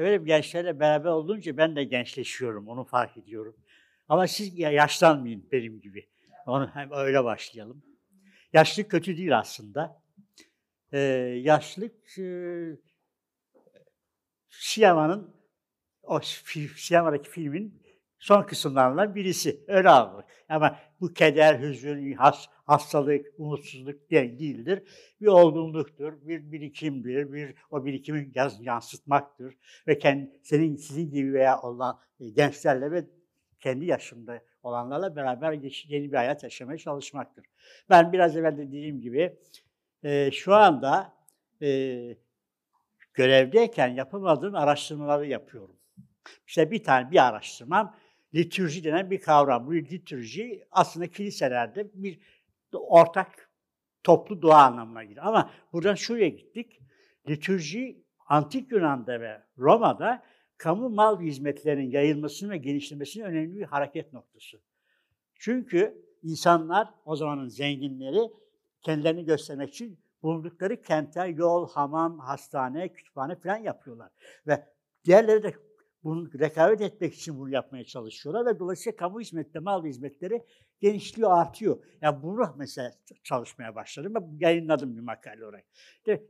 Öyle bir gençlerle beraber olunca ben de gençleşiyorum, onu fark ediyorum. Ama siz yaşlanmayın benim gibi. Onu hem öyle başlayalım. Yaşlılık kötü değil aslında. Ee, yaşlılık e, sinemanın o sinemadaki filmin son kısımlarından birisi. Öyle alınır. Ama bu keder, hüzün, has, hastalık, umutsuzluk değildir. Bir olgunluktur, bir birikimdir, bir o birikimi yansıtmaktır. Ve kendi, senin, sizin gibi veya olan e, gençlerle ve kendi yaşında olanlarla beraber yeni bir hayat yaşamaya çalışmaktır. Ben biraz evvel de dediğim gibi e, şu anda e, görevdeyken yapamadığım araştırmaları yapıyorum. İşte bir tane bir araştırmam litürji denen bir kavram. Bu litürji aslında kiliselerde bir ortak toplu dua anlamına gelir. Ama buradan şuraya gittik. Litürji antik Yunan'da ve Roma'da kamu mal hizmetlerinin yayılmasının ve genişlemesinin önemli bir hareket noktası. Çünkü insanlar, o zamanın zenginleri kendilerini göstermek için bulundukları kente yol, hamam, hastane, kütüphane falan yapıyorlar. Ve diğerleri de bunu rekabet etmek için bunu yapmaya çalışıyorlar ve dolayısıyla kamu hizmetleri, mal hizmetleri genişliyor, artıyor. Yani bunu mesela çalışmaya başladım ve yayınladım bir makale olarak.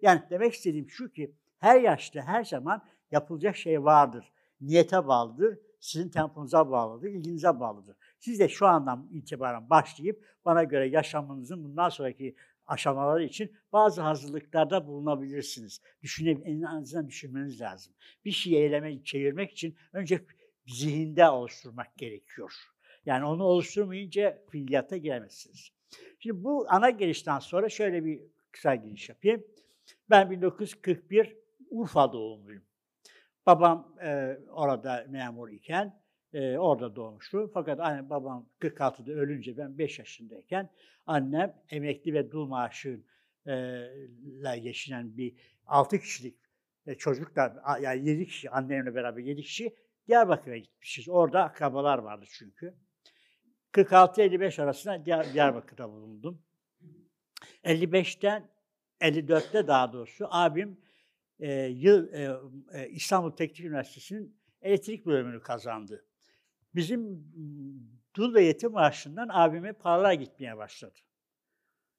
Yani demek istediğim şu ki her yaşta her zaman yapılacak şey vardır. Niyete bağlıdır, sizin temponuza bağlıdır, ilginize bağlıdır. Siz de şu andan itibaren başlayıp bana göre yaşamınızın bundan sonraki aşamaları için bazı hazırlıklarda bulunabilirsiniz. Düşünelim, en azından düşünmeniz lazım. Bir şeyi eyleme çevirmek için önce zihinde oluşturmak gerekiyor. Yani onu oluşturmayınca fiiliyata giremezsiniz. Şimdi bu ana girişten sonra şöyle bir kısa giriş yapayım. Ben 1941 Urfa doğumluyum. Babam e, orada memur iken e, orada doğmuştu. Fakat annem babam 46'da ölünce ben 5 yaşındayken annem emekli ve dul maaşıyla geçinen bir 6 kişilik e, çocuklar, yani 7 kişi, annemle beraber 7 kişi Diyarbakır'a gitmişiz. Orada akrabalar vardı çünkü. 46-55 arasında Diyar, Diyarbakır'da bulundum. 55'ten 54'te daha doğrusu abim e, yıl e, İstanbul Teknik Üniversitesi'nin elektrik bölümünü kazandı. Bizim dul ve yetim maaşından abime paralar gitmeye başladı.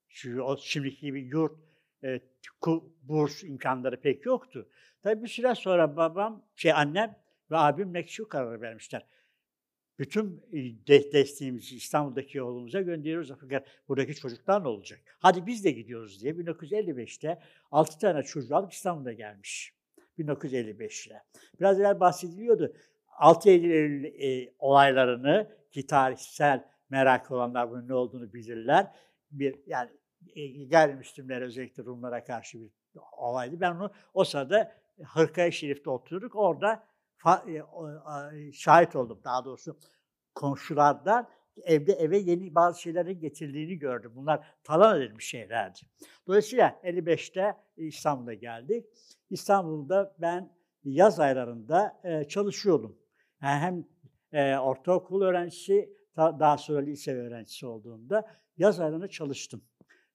Çünkü o şimdiki gibi yurt, e, burs imkanları pek yoktu. Tabii bir süre sonra babam, şey annem ve abim şu kararı vermişler. Bütün de desteğimizi İstanbul'daki oğlumuza gönderiyoruz fakat buradaki çocuklar ne olacak? Hadi biz de gidiyoruz diye 1955'te 6 tane çocuğu alıp İstanbul'a gelmiş. 1955'te. Biraz evvel bahsediliyordu. 6 Eylül e, olaylarını ki tarihsel merak olanlar bunun ne olduğunu bilirler. Bir yani e, gayrimüslimlere özellikle Rumlara karşı bir olaydı. Ben onu o sırada Hırkaya Şerif'te oturduk. Orada fa, e, e, şahit oldum daha doğrusu. Komşulardan evde eve yeni bazı şeylerin getirdiğini gördüm. Bunlar talan edilmiş şeylerdi. Dolayısıyla 55'te İstanbul'a geldik. İstanbul'da ben yaz aylarında e, çalışıyordum. Yani hem e, ortaokul öğrencisi, daha sonra lise öğrencisi olduğumda yaz aylarında çalıştım.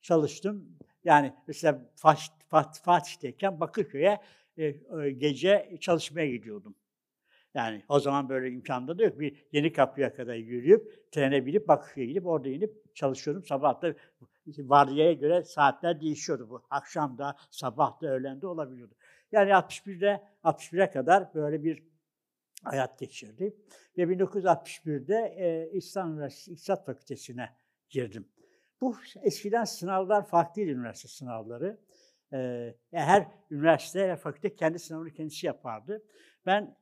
Çalıştım. Yani mesela Fatih, Fatih, Bakırköy'e e, e, gece çalışmaya gidiyordum. Yani o zaman böyle imkanda da yok. Bir yeni kapıya kadar yürüyüp, trene binip Bakırköy'e gidip orada inip çalışıyordum. Sabah da vardiyaya göre saatler değişiyordu bu. Akşam da, sabah da, öğlen de olabiliyordu. Yani 61'de 61'e kadar böyle bir hayat geçirdim. Ve 1961'de e, İstanbul Üniversitesi İktisat Fakültesi'ne girdim. Bu eskiden sınavlar farklıydı üniversite sınavları. E, her üniversite ve fakülte kendi sınavını kendisi yapardı. Ben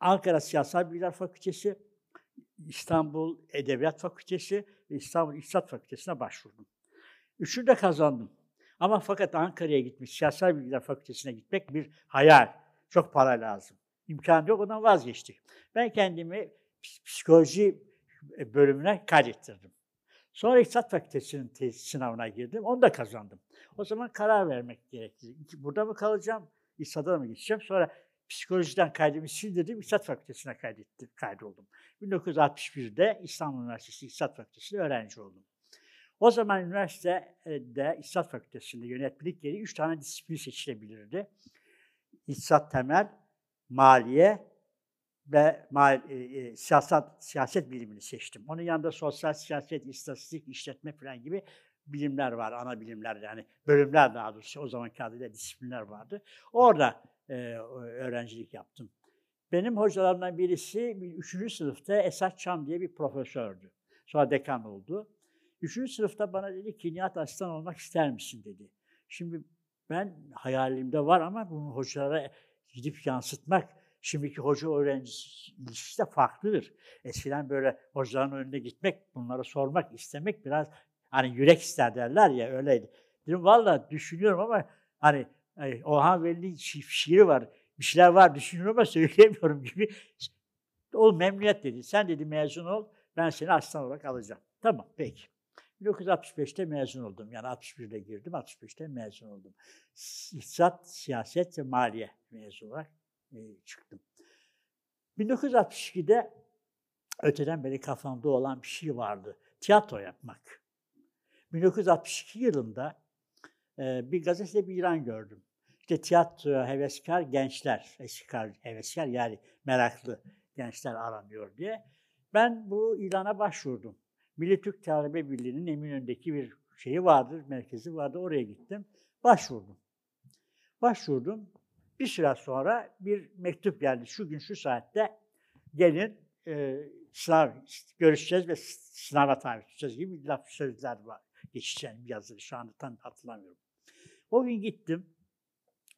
Ankara Siyasal Bilgiler Fakültesi, İstanbul Edebiyat Fakültesi ve İstanbul İktisat Fakültesi'ne başvurdum. Üçünü de kazandım. Ama fakat Ankara'ya gitmiş, Siyasal Bilgiler Fakültesi'ne gitmek bir hayal. Çok para lazım imkanı yok, ondan vazgeçtik. Ben kendimi psikoloji e, bölümüne kaydettirdim. Sonra İktisat Fakültesi'nin sınavına girdim, onu da kazandım. O zaman karar vermek gerekti. Burada mı kalacağım, İktisat'a mı geçeceğim? Sonra psikolojiden kaydımı sildirdim, İktisat Fakültesi'ne kaydettim, kaydoldum. 1961'de İstanbul Üniversitesi İktisat Fakültesi'nde öğrenci oldum. O zaman üniversitede İktisat Fakültesi'nde yönetmelik gereği üç tane disiplin seçilebilirdi. İktisat temel, maliye ve mal, e, e, siyaset siyaset bilimini seçtim. Onun yanında sosyal siyaset, istatistik, işletme falan gibi bilimler var, ana bilimler yani bölümler daha doğrusu o zamanki adıyla disiplinler vardı. Orada e, öğrencilik yaptım. Benim hocalarımdan birisi 3. sınıfta Esat Çam diye bir profesördü. Sonra dekan oldu. Üçüncü sınıfta bana dedi ki Nihat Aslan olmak ister misin dedi. Şimdi ben hayalimde var ama bunu hocalara gidip yansıtmak, şimdiki hoca öğrenci ilişkisi de farklıdır. Eskiden böyle hocaların önüne gitmek, bunları sormak, istemek biraz hani yürek ister derler ya öyleydi. Dedim valla düşünüyorum ama hani Orhan Veli'nin şiiri var, bir şeyler var düşünüyorum ama söyleyemiyorum gibi. O memnuniyet dedi. Sen dedi mezun ol, ben seni aslan olarak alacağım. Tamam peki. 1965'te mezun oldum. Yani 61'de girdim, 65'te mezun oldum. İktisat, siyaset ve maliye mezun olarak e, çıktım. 1962'de öteden beri kafamda olan bir şey vardı. Tiyatro yapmak. 1962 yılında e, bir gazetede bir ilan gördüm. İşte tiyatro heveskar gençler, eskar heveskar yani meraklı gençler aranıyor diye. Ben bu ilana başvurdum. Milli Türk Talebe Birliği'nin Eminönü'ndeki bir şeyi vardır, merkezi vardı. Oraya gittim. Başvurdum. Başvurdum. Bir süre sonra bir mektup geldi. Şu gün şu saatte gelin e, sınav görüşeceğiz ve sınava tabi tutacağız gibi laf sözler var. Geçeceğim yazılı. Şu anda tam hatırlamıyorum. O gün gittim.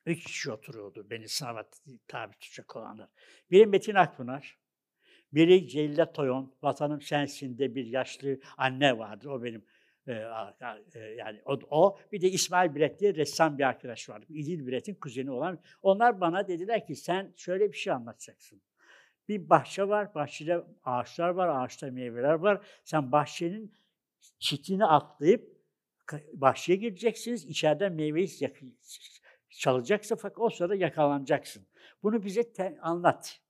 Üç kişi oturuyordu beni sınava tabi tutacak olanlar. Biri Metin Akpınar, biri Celile Toyon, Vatanım Sensin'de bir yaşlı anne vardı. O benim e, e, yani o, o. Bir de İsmail Biret diye ressam bir arkadaş vardı. İdil Biret'in kuzeni olan. Onlar bana dediler ki sen şöyle bir şey anlatacaksın. Bir bahçe var, bahçede ağaçlar var, ağaçta meyveler var. Sen bahçenin çitini atlayıp bahçeye gireceksiniz. İçeriden meyveyi çalacaksın fakat o sırada yakalanacaksın. Bunu bize te- anlat.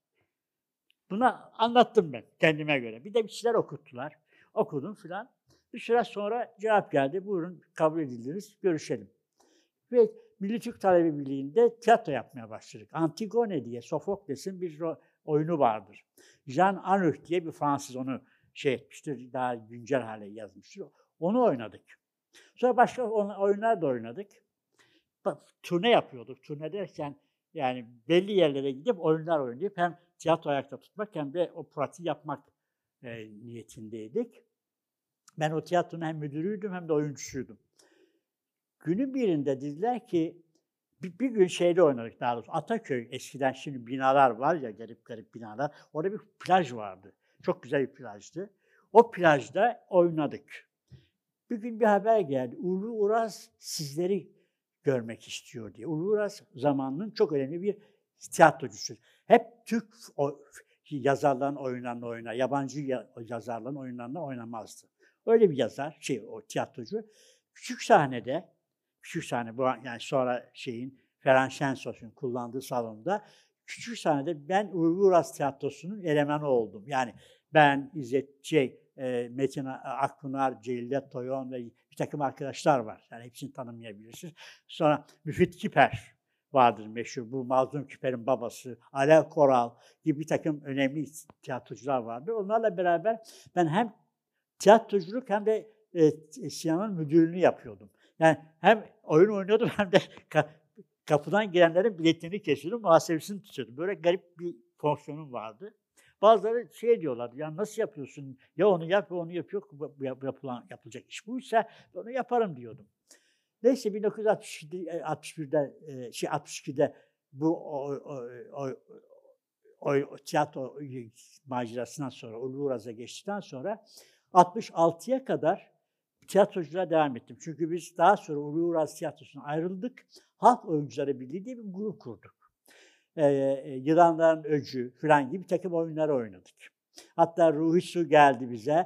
Buna anlattım ben kendime göre. Bir de bir şeyler okuttular. Okudum filan. Bir süre sonra cevap geldi. Buyurun kabul edildiniz, görüşelim. Ve Milli Türk Talebi Birliği'nde tiyatro yapmaya başladık. Antigone diye Sofokles'in bir oyunu vardır. Jean Anuch diye bir Fransız onu şey etmiştir, daha güncel hale yazmıştır. Onu oynadık. Sonra başka oyunlar da oynadık. Turne yapıyorduk. Turne derken yani belli yerlere gidip oyunlar oynayıp hem tiyatro ayakta tutmak hem de o pratiği yapmak e, niyetindeydik. Ben o tiyatronun hem müdürüydüm hem de oyuncusuydum. Günün birinde dediler ki bir, bir gün şeyde oynadık daha doğrusu. Ataköy eskiden şimdi binalar var ya garip garip binalar. Orada bir plaj vardı. Çok güzel bir plajdı. O plajda oynadık. Bir gün bir haber geldi. Uğur Uras sizleri görmek istiyor diye. Uğur Uras zamanının çok önemli bir tiyatrocusu. Hep Türk yazarların oyunlarını oynar, yabancı yazarların oyunlarını oynamazdı. Öyle bir yazar, şey o tiyatrocu. Küçük sahnede, küçük sahne bu yani sonra şeyin Ferhan Şensos'un kullandığı salonda küçük sahnede ben Uğur Uras Tiyatrosu'nun elemanı oldum. Yani ben İzzet şey, e, Metin Akpınar, Celile Toyon ve bir takım arkadaşlar var. Yani hepsini tanımayabilirsiniz. Sonra Müfit Kiper vardır meşhur. Bu Mazlum Küper'in babası, Alev Koral gibi bir takım önemli tiyatrocular vardır. Onlarla beraber ben hem tiyatroculuk hem de e, sinemanın müdürlüğünü yapıyordum. Yani hem oyun oynuyordum hem de kapıdan girenlerin biletlerini kesiyordum, muhasebesini tutuyordum. Böyle garip bir fonksiyonum vardı. Bazıları şey diyorlar, ya nasıl yapıyorsun? Ya onu yap, ya onu yapıyor. Yapılan, yapılacak iş buysa onu yaparım diyordum. Neyse 1962'de, 61'de, e, şey 62'de bu o, o, o, o, o tiyatro macerasından sonra, Uluraz'a geçtikten sonra 66'ya kadar tiyatroculuğa devam ettim. Çünkü biz daha sonra Ulu Uraz Tiyatrosu'na ayrıldık. Halk Oyuncuları Birliği diye bir grup kurduk. Ee, Yılanların Öcü falan gibi takım oyunlar oynadık. Hatta Ruhi Su geldi bize.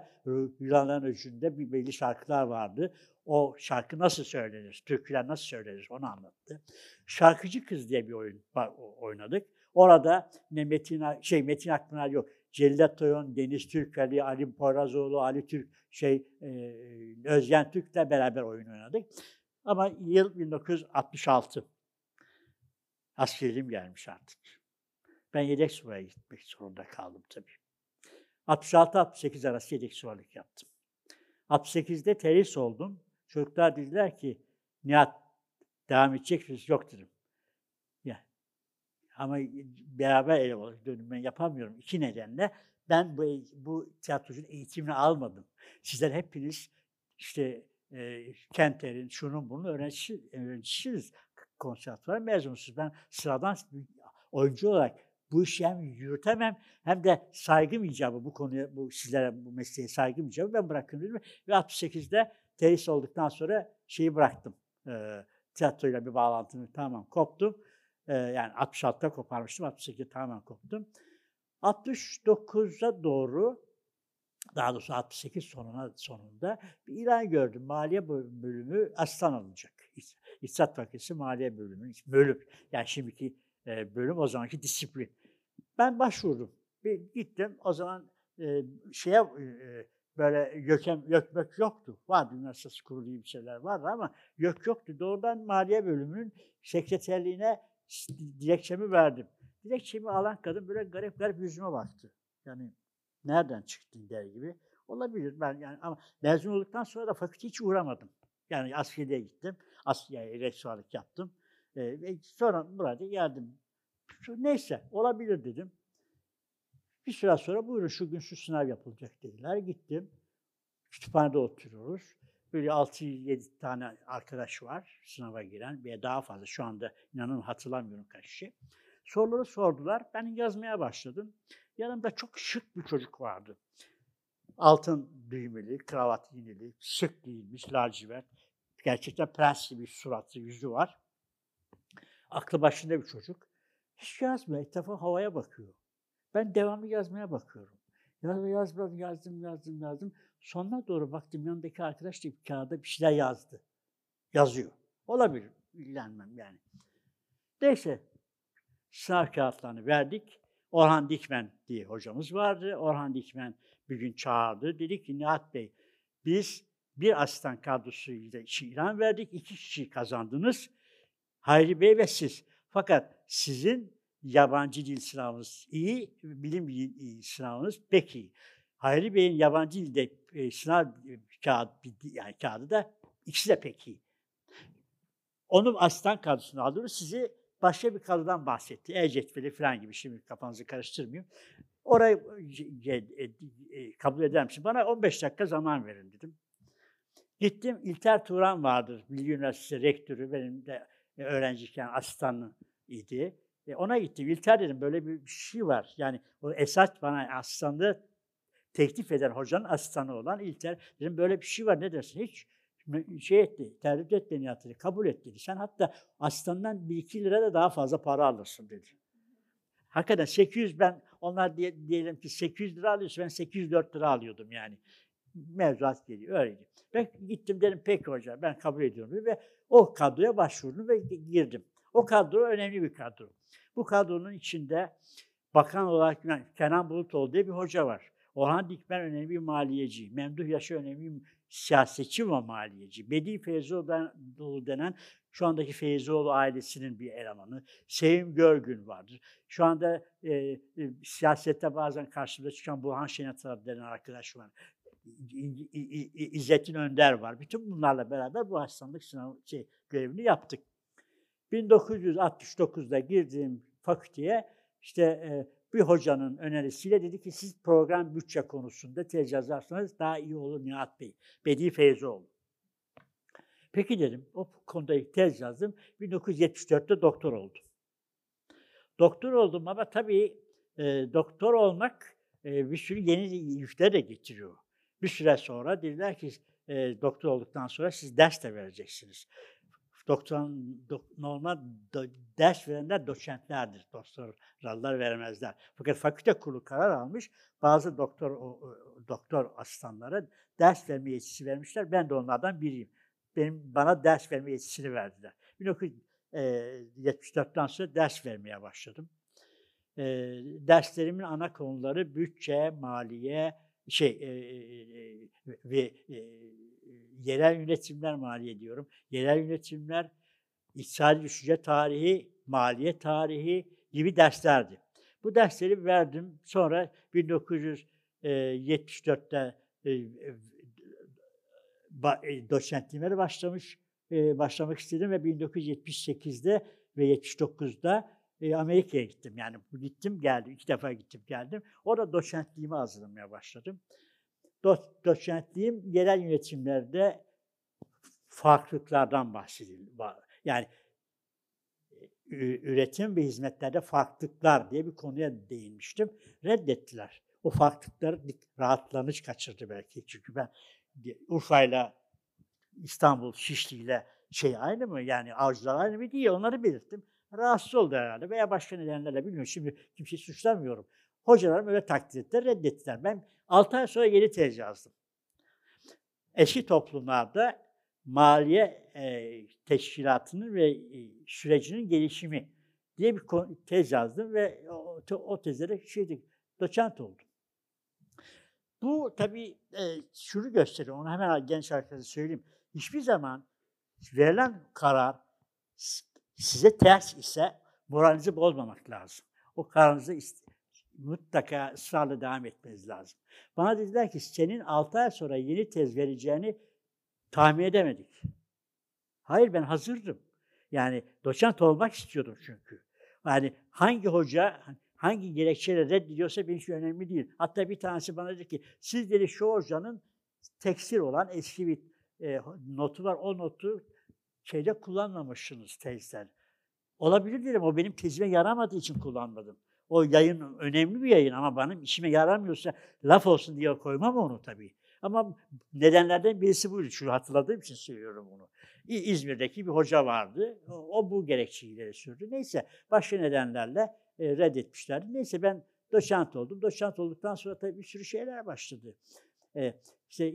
Yılanların Öcü'nde bir belli şarkılar vardı. O şarkı nasıl söylenir, türküler nasıl söylenir onu anlattı. Şarkıcı Kız diye bir oyun oynadık. Orada ne Metin, şey Metin Akpınar yok. Cellat Toyon, Deniz Türkali, Ali Poyrazoğlu, Ali Türk, şey e, Özgen Türk'le beraber oyun oynadık. Ama yıl 1966. Askerliğim gelmiş artık. Ben yedek subaya gitmek zorunda kaldım tabii. 66-68 arası yedek subaylık yaptım. 68'de terhis oldum. Çocuklar dediler ki Nihat devam edecek miyiz? Yok dedim. Ya. Ama beraber ele olarak dönüm yapamıyorum. İki nedenle ben bu, bu tiyatrocunun eğitimini almadım. Sizler hepiniz işte e, Kenter'in, şunun bunun öğrencisi, öğrencisiniz. Konservatuvar mezunsunuz. Ben sıradan oyuncu olarak bu işi hem yürütemem hem de saygım icabı bu konuya, bu sizlere bu mesleğe saygım icabı ben bırakın dedim. Ve 68'de terhis olduktan sonra şeyi bıraktım. E, tiyatroyla bir bağlantımı tamamen koptum. E, yani 66'da koparmıştım, 68'de tamamen koptum. 69'a doğru daha doğrusu 68 sonuna sonunda bir ilan gördüm. Maliye bölümü aslan alınacak. İktisat Fakültesi Maliye Bölümü, bölüm. Yani şimdiki bölüm o zamanki disiplin. Ben başvurdum. Bir gittim. O zaman şeye böyle YÖK'em, YÖK yoktu. Vardı üniversitesi kurulu gibi şeyler vardı ama YÖK yoktu. Doğrudan Maliye Bölümünün sekreterliğine dilekçemi verdim. Dilekçemi alan kadın böyle garip garip yüzüme baktı. Yani nereden çıktın der gibi. Olabilir ben yani ama mezun olduktan sonra da fakülte hiç uğramadım. Yani askeriye gittim. Askeriye rektörlük yaptım. Ve sonra burada geldim. Neyse olabilir dedim. Bir süre sonra buyurun şu gün şu sınav yapılacak dediler. Gittim. Kütüphanede oturuyoruz. Böyle 6-7 tane arkadaş var sınava giren veya daha fazla. Şu anda inanın hatırlamıyorum kaç kişi. Soruları sordular. Ben yazmaya başladım. Yanımda çok şık bir çocuk vardı. Altın düğmeli, kravat iğneli, şık giyinmiş, lacivert. Gerçekten prens gibi suratı, yüzü var. Aklı başında bir çocuk. Hiç yazmıyor, etrafa havaya bakıyor. Ben devamlı yazmaya bakıyorum. Yazdım, yazdım, yazdım, yazdım, yazdım. Sonuna doğru baktım yanındaki arkadaş da bir kağıda bir şeyler yazdı. Yazıyor. Olabilir, ilgilenmem yani. Neyse, sınav kağıtlarını verdik. Orhan Dikmen diye hocamız vardı. Orhan Dikmen bir gün çağırdı. Dedi ki Nihat Bey, biz bir asistan kadrosuyla ilan verdik. iki kişi kazandınız. Hayri Bey ve siz. Fakat sizin yabancı dil sınavınız iyi, bilim dil sınavınız pek iyi. Hayri Bey'in yabancı dilde e, sınav e, kağıdı, yani kağıdı da ikisi de pek iyi. Onun asistan kadrosunu aldınız, sizi başka bir kadrodan bahsetti. E-cetveli falan gibi şimdi kafanızı karıştırmayayım. Orayı e, e, e, kabul eder misin? Bana 15 dakika zaman verin dedim. Gittim, İlter Turan vardır, Bilgi Üniversitesi rektörü, benim de öğrenciyken asistanım idi. E ona gittim. İlter dedim böyle bir şey var. Yani o esas bana asistanlığı teklif eden hocanın asistanı olan İlter. Dedim böyle bir şey var ne dersin? Hiç şey etti, tercih et beni yatırı, kabul et dedi. Sen hatta asistandan 1-2 lira da daha fazla para alırsın dedi. Hakikaten 800 ben, onlar diye, diyelim ki 800 lira alıyorsa ben 804 lira alıyordum yani. Mevzuat geliyor, öyleydi. Ben gittim dedim peki hocam ben kabul ediyorum ve o kadroya başvurdum ve girdim. O kadro önemli bir kadro. Bu kadronun içinde bakan olarak Kenan Bulutoğlu diye bir hoca var. Orhan Dikmen önemli bir maliyeci. Memduh Yaşa önemli bir siyasetçi ve maliyeci. Bedi Feyzoğlu denen şu andaki Feyzoğlu ailesinin bir elemanı. Sevim Görgün vardır. Şu anda e, e, siyasette bazen karşımıza çıkan Burhan Şenatar denen arkadaş var. İzzettin Önder var. Bütün bunlarla beraber bu hastalık sınav şey, görevini yaptık. 1969'da girdiğim fakülteye işte e, bir hocanın önerisiyle dedi ki siz program bütçe konusunda tez yazarsanız daha iyi olur Nihat Bey. Bedi Feyzoğlu. Peki dedim, o konuda tez yazdım. 1974'te doktor oldum. Doktor oldum ama tabii e, doktor olmak e, bir sürü yeni yükler de getiriyor. Bir süre sonra dediler ki e, doktor olduktan sonra siz ders de vereceksiniz doktoran, do, normal do, ders verenler doçentlerdir. Doktorlar veremezler. Fakat fakülte kurulu karar almış. Bazı doktor o, doktor asistanlara ders verme yetkisi vermişler. Ben de onlardan biriyim. Benim bana ders verme yetkisini verdiler. 1974'ten sonra ders vermeye başladım. E, derslerimin ana konuları bütçe, maliye, şey e, e, ve e, yerel yönetimler maliye diyorum. Yerel yönetimler, iktisadi düşünce tarihi, maliye tarihi gibi derslerdi. Bu dersleri verdim. Sonra 1974'te e, e, e, doçentliğime başlamış başlamak istedim ve 1978'de ve 79'da Amerika'ya gittim. Yani gittim geldim. iki defa gittim geldim. Orada doçentliğimi hazırlamaya başladım. Do doçentliğim yerel yönetimlerde farklılıklardan bahsedildi. Yani üretim ve hizmetlerde farklılıklar diye bir konuya değinmiştim. Reddettiler. O farklılıkları rahatlanış kaçırdı belki. Çünkü ben Urfa'yla İstanbul, Şişli'yle şey aynı mı? Yani avcılar aynı mı diye onları belirttim. Rahatsız oldu herhalde veya başka nedenlerle bilmiyorum. Şimdi kimseyi suçlamıyorum. Hocalarım öyle takdir ettiler, reddettiler. Ben 6 ay sonra yeni tez yazdım. Eski toplumlarda maliye e, teşkilatının ve e, sürecinin gelişimi diye bir tez yazdım ve o, o tezlere şeydi, doçent oldum. Bu tabii e, şunu gösteriyor, onu hemen genç arkadaşa söyleyeyim. Hiçbir zaman verilen karar size ters ise moralinizi bozmamak lazım. O kararınızı mutlaka ısrarla devam etmeniz lazım. Bana dediler ki senin 6 ay sonra yeni tez vereceğini tahmin edemedik. Hayır ben hazırdım. Yani doçent olmak istiyordum çünkü. Yani hangi hoca hangi gerekçeyle reddediyorsa benim için önemli değil. Hatta bir tanesi bana dedi ki siz dedi şu hocanın tekstil olan eski bir e, notu var. O notu şeyde kullanmamışsınız tezden. Olabilir dedim. O benim tezime yaramadığı için kullanmadım. O yayın önemli bir yayın ama benim işime yaramıyorsa laf olsun diye koymam onu tabii. Ama nedenlerden birisi buydu. Şunu hatırladığım için söylüyorum bunu. İzmir'deki bir hoca vardı. O bu gerekçeyi sürdü. Neyse başka nedenlerle e, reddetmişlerdi. Neyse ben doçent oldum. Doçent olduktan sonra tabii bir sürü şeyler başladı. E, işte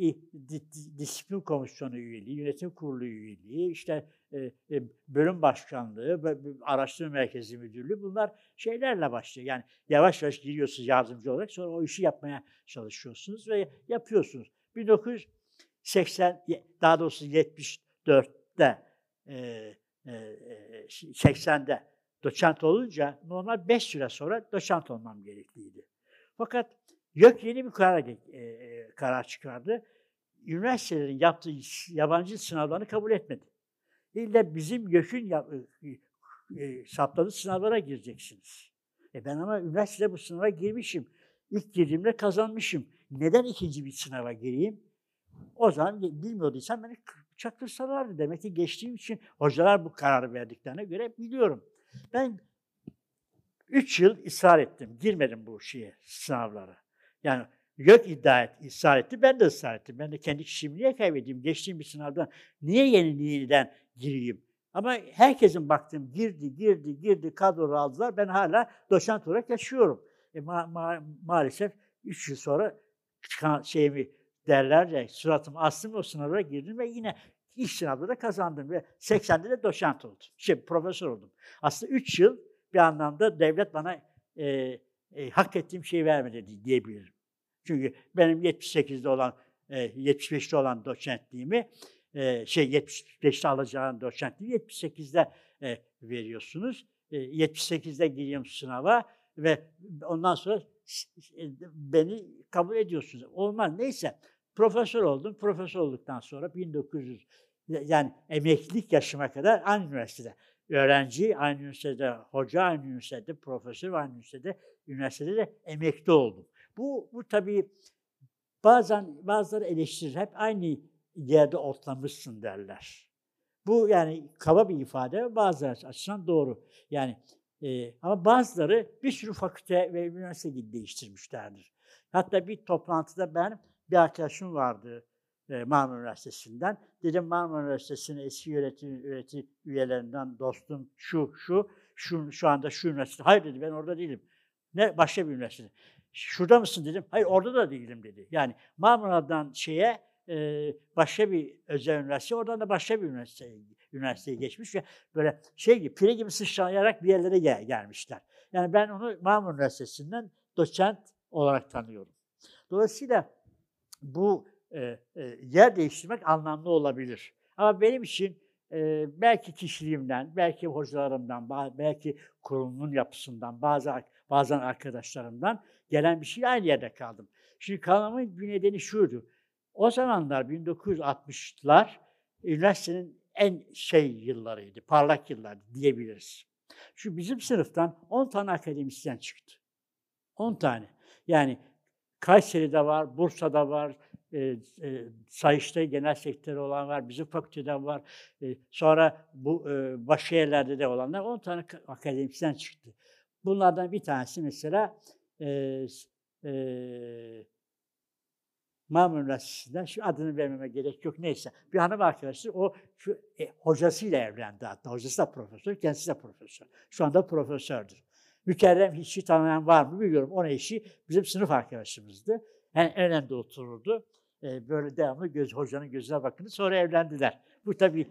disiplin komisyonu üyeliği, yönetim kurulu üyeliği, işte e, e, bölüm başkanlığı, araştırma merkezi müdürlüğü bunlar şeylerle başlıyor. Yani yavaş yavaş giriyorsunuz yardımcı olarak sonra o işi yapmaya çalışıyorsunuz ve yapıyorsunuz. 1980 daha doğrusu 74'te e, 80'de doçent olunca normal 5 süre sonra doçent olmam gerekliydi. Fakat YÖK yeni bir karar, e, karar çıkardı. Üniversitelerin yaptığı yabancı sınavlarını kabul etmedi. İlla bizim YÖK'ün e, e, saptadığı sınavlara gireceksiniz. E ben ama üniversitede bu sınava girmişim. İlk girdiğimde kazanmışım. Neden ikinci bir sınava gireyim? O zaman bilmiyorduysam beni çaktırsalardı. Demek ki geçtiğim için hocalar bu kararı verdiklerine göre biliyorum. Ben üç yıl ısrar ettim. Girmedim bu şeye, sınavlara. Yani yok iddia et, ısrar etti, ben de ısrar ettim. Ben de kendi kişimi niye kaybedeyim? Geçtiğim bir sınavdan niye yeni yeniden gireyim? Ama herkesin baktığım girdi, girdi, girdi, kadro aldılar. Ben hala doçent olarak yaşıyorum. E, ma- ma- maalesef üç yıl sonra çıkan şeyimi derler ya, suratımı astım o sınavlara girdim ve yine ilk sınavda da kazandım ve 80'de de doçent oldum. Şey, profesör oldum. Aslında üç yıl bir anlamda devlet bana e, e, hak ettiğim şeyi vermedi diyebilirim. Çünkü benim 78'de olan, e, 75'te olan doçentliğimi, e, şey 75'te alacağım doçentliği 78'de e, veriyorsunuz. E, 78'de giriyorum sınava ve ondan sonra beni kabul ediyorsunuz. Olmaz. Neyse profesör oldum. Profesör olduktan sonra 1900 yani emeklilik yaşıma kadar aynı üniversitede. Öğrenci aynı üniversitede, hoca aynı üniversitede, profesör aynı üniversitede, üniversitede de emekli oldum. Bu, bu tabii bazen bazıları eleştirir. Hep aynı yerde otlamışsın derler. Bu yani kaba bir ifade bazıları açısından doğru. Yani e, ama bazıları bir sürü fakülte ve üniversite değiştirmişlerdir. Hatta bir toplantıda ben bir arkadaşım vardı e, Marmara Üniversitesi'nden. Dedim Marmara Üniversitesi'nin eski yönetim, yönetim üyelerinden dostum şu, şu, şu, şu anda şu üniversite. Hayır dedi ben orada değilim. Ne başka bir üniversite. Şurada mısın dedim. Hayır orada da değilim dedi. Yani Marmara'dan şeye e, başka bir özel üniversite, oradan da başka bir üniversite, üniversiteye geçmiş ve böyle şey gibi, pire gibi sıçrayarak bir yerlere gel, gelmişler. Yani ben onu Marmara Üniversitesi'nden doçent olarak tanıyorum. Dolayısıyla bu e, e, yer değiştirmek anlamlı olabilir. Ama benim için e, belki kişiliğimden, belki hocalarımdan, belki kurumun yapısından, bazı bazen arkadaşlarımdan gelen bir şey aynı yerde kaldım. Şimdi kalmamın bir nedeni şuydu. O zamanlar 1960'lar üniversitenin en şey yıllarıydı, parlak yıllardı diyebiliriz. Şu bizim sınıftan 10 tane akademisyen çıktı. 10 tane. Yani Kayseri'de var, Bursa'da var, e, e, Sayıştay genel sekreteri olan var, bizim fakülteden var. E, sonra bu e, başka yerlerde de olanlar 10 tane akademisyen çıktı. Bunlardan bir tanesi mesela e, e, Marmara Üniversitesi'nden, şu adını vermeme gerek yok neyse. Bir hanım arkadaşı o şu, e, hocasıyla evlendi hatta. Hocası da profesör, kendisi de profesör. Şu anda profesördür. Mükerrem hiç tanıyan var mı bilmiyorum. Onun eşi bizim sınıf arkadaşımızdı. Yani en önde otururdu. E, böyle devamlı göz, hocanın gözüne bakındı. Sonra evlendiler. Bu tabii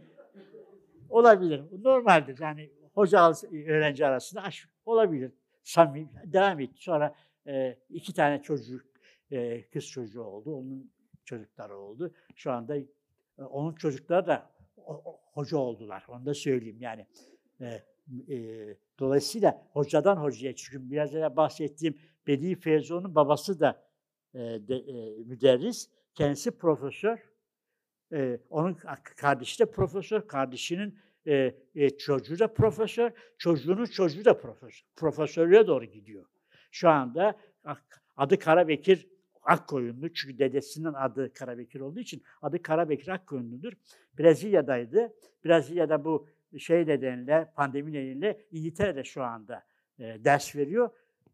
olabilir. Normaldir. Yani hoca öğrenci arasında aşk olabilir. Samimi devam etti. Sonra e, iki tane çocuk e, kız çocuğu oldu. Onun çocukları oldu. Şu anda e, onun çocukları da o, hoca oldular. Onu da söyleyeyim yani. E, e, dolayısıyla hocadan hocaya çünkü biraz önce bahsettiğim Bedi Feyzoğlu'nun babası da e, de, e, müderris. Kendisi profesör. E, onun kardeşi de profesör. Kardeşinin e, e, çocuğu da profesör. Çocuğunun çocuğu da profesör. Profesörlüğe doğru gidiyor. Şu anda adı Karabekir Akkoyunlu. Çünkü dedesinin adı Karabekir olduğu için adı Karabekir Akkoyunlu'dur. Brezilya'daydı. Brezilya'da bu şey nedeniyle, pandemi nedeniyle İngiltere'de şu anda e, ders veriyor.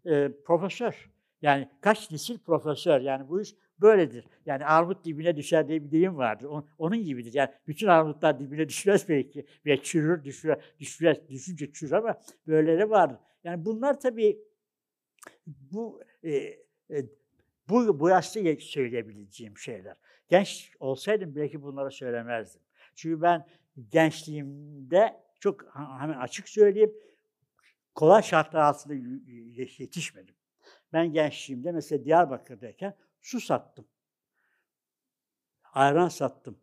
E, profesör. Yani kaç nesil profesör. Yani bu iş böyledir. Yani armut dibine düşer diye bir deyim vardır. On, onun gibidir. Yani bütün armutlar dibine düşmez belki. Ve çürür, düşür, düşür, düşünce çürür ama böyleleri vardır. Yani bunlar tabii bu e, e, bu, bu yaşta söyleyebileceğim şeyler. Genç olsaydım belki bunları söylemezdim. Çünkü ben gençliğimde çok hemen açık söyleyeyim, kolay şartlar altında yetişmedim. Ben gençliğimde mesela Diyarbakır'dayken su sattım. Ayran sattım.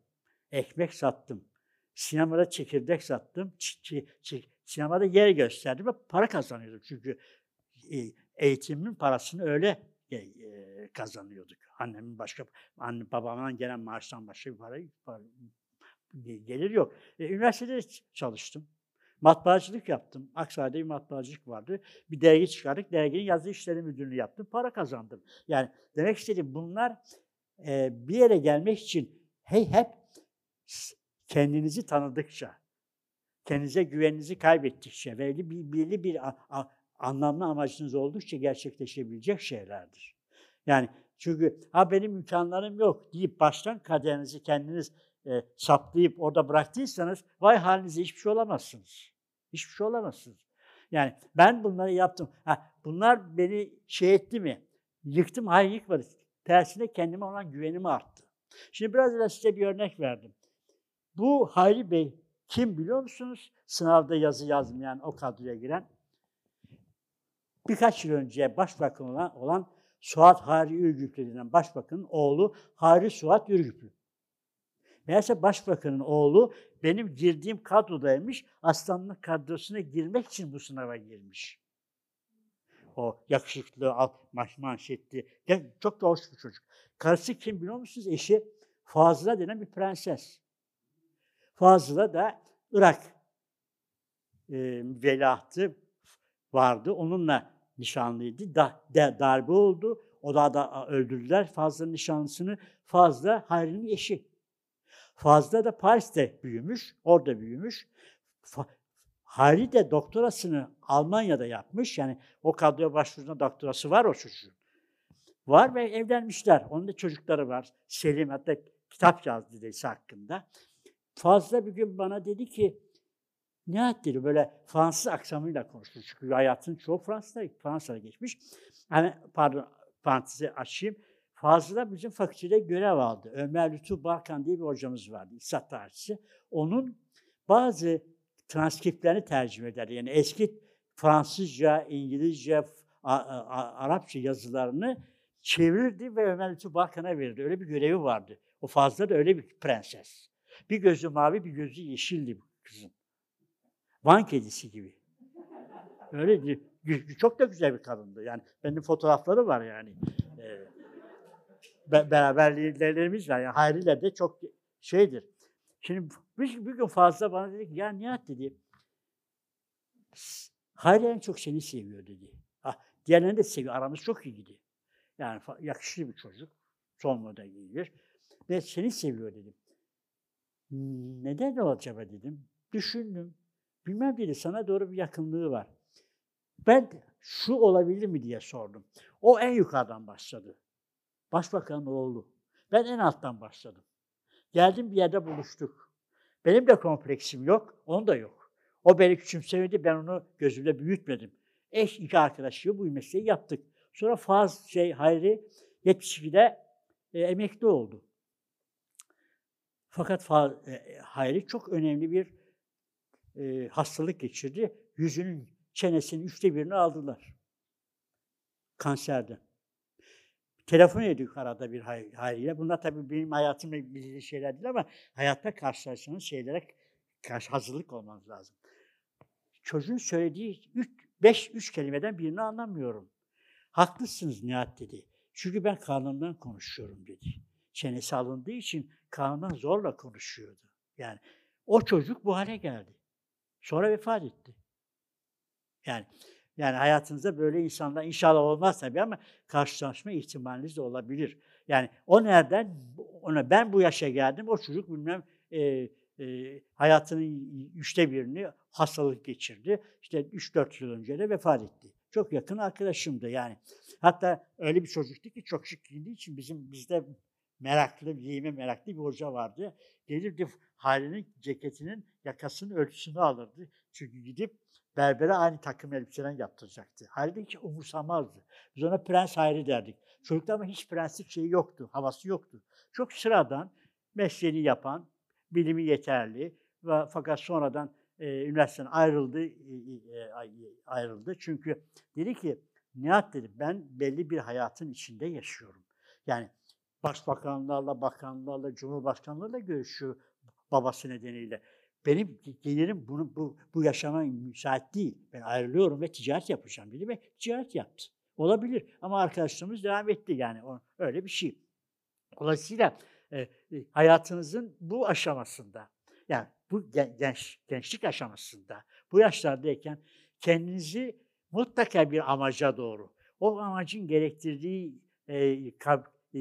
Ekmek sattım. Sinemada çekirdek sattım. Ç- ç- sinemada yer gösterdim ve para kazanıyordum. Çünkü eğitimin parasını öyle kazanıyorduk. Annemin başka, anne babamdan gelen maaştan başka bir para, para gelir yok. E, üniversitede çalıştım. Matbaacılık yaptım. Aksaray'da bir matbaacılık vardı. Bir dergi çıkardık. Derginin yazı işleri müdürlüğü yaptım. Para kazandım. Yani demek istediğim bunlar e, bir yere gelmek için hey hep kendinizi tanıdıkça, kendinize güveninizi kaybettikçe ve bir, belli bir a, a, anlamlı amacınız oldukça gerçekleşebilecek şeylerdir. Yani çünkü ha benim imkanlarım yok deyip baştan kaderinizi kendiniz e, saplayıp orada bıraktıysanız vay halinize hiçbir şey olamazsınız. Hiçbir şey olamazsınız. Yani ben bunları yaptım. Ha, bunlar beni şey etti mi? Yıktım, hayır yıkmadı. Tersine kendime olan güvenim arttı. Şimdi biraz da size bir örnek verdim. Bu Hayri Bey kim biliyor musunuz? Sınavda yazı yazmayan, o kadroya giren. Birkaç yıl önce başbakan olan, olan Suat Hari Ürgüplü denen başbakanın oğlu Hari Suat Ürgüplü. Meğerse başbakanın oğlu benim girdiğim kadrodaymış. Aslanlık kadrosuna girmek için bu sınava girmiş. O yakışıklı, manşetli, çok da hoş bir çocuk. Karısı kim biliyor musunuz? Eşi Fazla denen bir prenses. Fazla da Irak e, velahtı vardı. Onunla nişanlıydı. Da, de, darbe oldu. O da, da öldürdüler Fazla nişanlısını. Fazla Hayri'nin eşi. Fazla da Paris'te büyümüş, orada büyümüş. Hayri de doktorasını Almanya'da yapmış. Yani o kadroya başvurduğunda doktorası var o çocuğun. Var ve evlenmişler. Onun da çocukları var. Selim hatta kitap yazdı dedesi hakkında. Fazla bir gün bana dedi ki, Nihat dedi böyle Fransız aksamıyla konuştu. Çünkü hayatın çoğu Fransa'da, Fransa'da geçmiş. Hani pardon parantezi açayım. Fazla bizim fakültede görev aldı. Ömer Lütfü Barkan diye bir hocamız vardı, İktisat tarihçisi. Onun bazı transkriptlerini tercüme eder. Yani eski Fransızca, İngilizce, Arapça yazılarını çevirirdi ve Ömer Lütfü Barkan'a verirdi. Öyle bir görevi vardı. O fazla da öyle bir prenses. Bir gözü mavi, bir gözü yeşildi bu kızın. Van kedisi gibi. Öyle çok da güzel bir kadındı. Yani benim fotoğrafları var yani. Ee, be- beraberliklerimiz var. Yani Hayri'yle de çok şeydir. Şimdi bir, bir gün fazla bana dedi ki ya Nihat dedi "s- Hayri en çok seni seviyor dedi. Ah, diğerlerini de seviyor. Aramız çok iyiydi. Yani fa- yakışıklı bir çocuk. Son model giyilir. Ve seni seviyor dedim. "Hmm, Neden o acaba dedim. Düşündüm. Bilmem dedi sana doğru bir yakınlığı var. Ben şu olabilir mi diye sordum. O en yukarıdan başladı. Başbakanın oğlu. Ben en alttan başladım. Geldim bir yerde buluştuk. Benim de kompleksim yok, onun da yok. O beni küçümsemedi, ben onu gözümde büyütmedim. Eş iki arkadaşıyla bu mesleği yaptık. Sonra Faz şey Hayri 72'de e, emekli oldu. Fakat Faz, e, Hayri çok önemli bir e, hastalık geçirdi. Yüzünün çenesinin üçte birini aldılar. Kanserden. Telefon ediyorduk arada bir hay- Hayri'yle. Bunlar tabii benim hayatımla ilgili şeyler değil ama hayatta karşılaştığınız şeylere karşı hazırlık olmanız lazım. Çocuğun söylediği üç, beş, üç kelimeden birini anlamıyorum. Haklısınız Nihat dedi. Çünkü ben karnımdan konuşuyorum dedi. Çenesi alındığı için karnından zorla konuşuyordu. Yani o çocuk bu hale geldi. Sonra vefat etti. Yani yani hayatınızda böyle insanlar inşallah olmaz tabii ama karşılaşma ihtimaliniz de olabilir. Yani o nereden, ona ben bu yaşa geldim, o çocuk bilmem e, e, hayatının üçte birini hastalık geçirdi. İşte 3-4 yıl önce de vefat etti. Çok yakın arkadaşımdı yani. Hatta öyle bir çocuktu ki çok şık giyindiği için bizim bizde meraklı, giyime meraklı bir hoca vardı. Gelirdi Hali'nin ceketinin yakasının ölçüsünü alırdı. Çünkü gidip berbere aynı takım elbiseden yaptıracaktı. Hiç umursamazdı. Biz ona Prens Hayri derdik. Çocukta ama hiç prenslik şeyi yoktu, havası yoktu. Çok sıradan, mesleğini yapan, bilimi yeterli ve fakat sonradan e, üniversiteden ayrıldı, e, e, ayrıldı. Çünkü dedi ki, Nihat dedi, ben belli bir hayatın içinde yaşıyorum. Yani başbakanlarla, bakanlarla, cumhurbaşkanlarıyla görüşüyor babası nedeniyle. Benim gelirim bunu, bu, bu yaşama müsait değil. Ben ayrılıyorum ve ticaret yapacağım dedi ve ticaret yaptı. Olabilir ama arkadaşlarımız devam etti yani o, öyle bir şey. Dolayısıyla e, hayatınızın bu aşamasında, yani bu genç, gençlik aşamasında, bu yaşlardayken kendinizi mutlaka bir amaca doğru, o amacın gerektirdiği e, kab, e,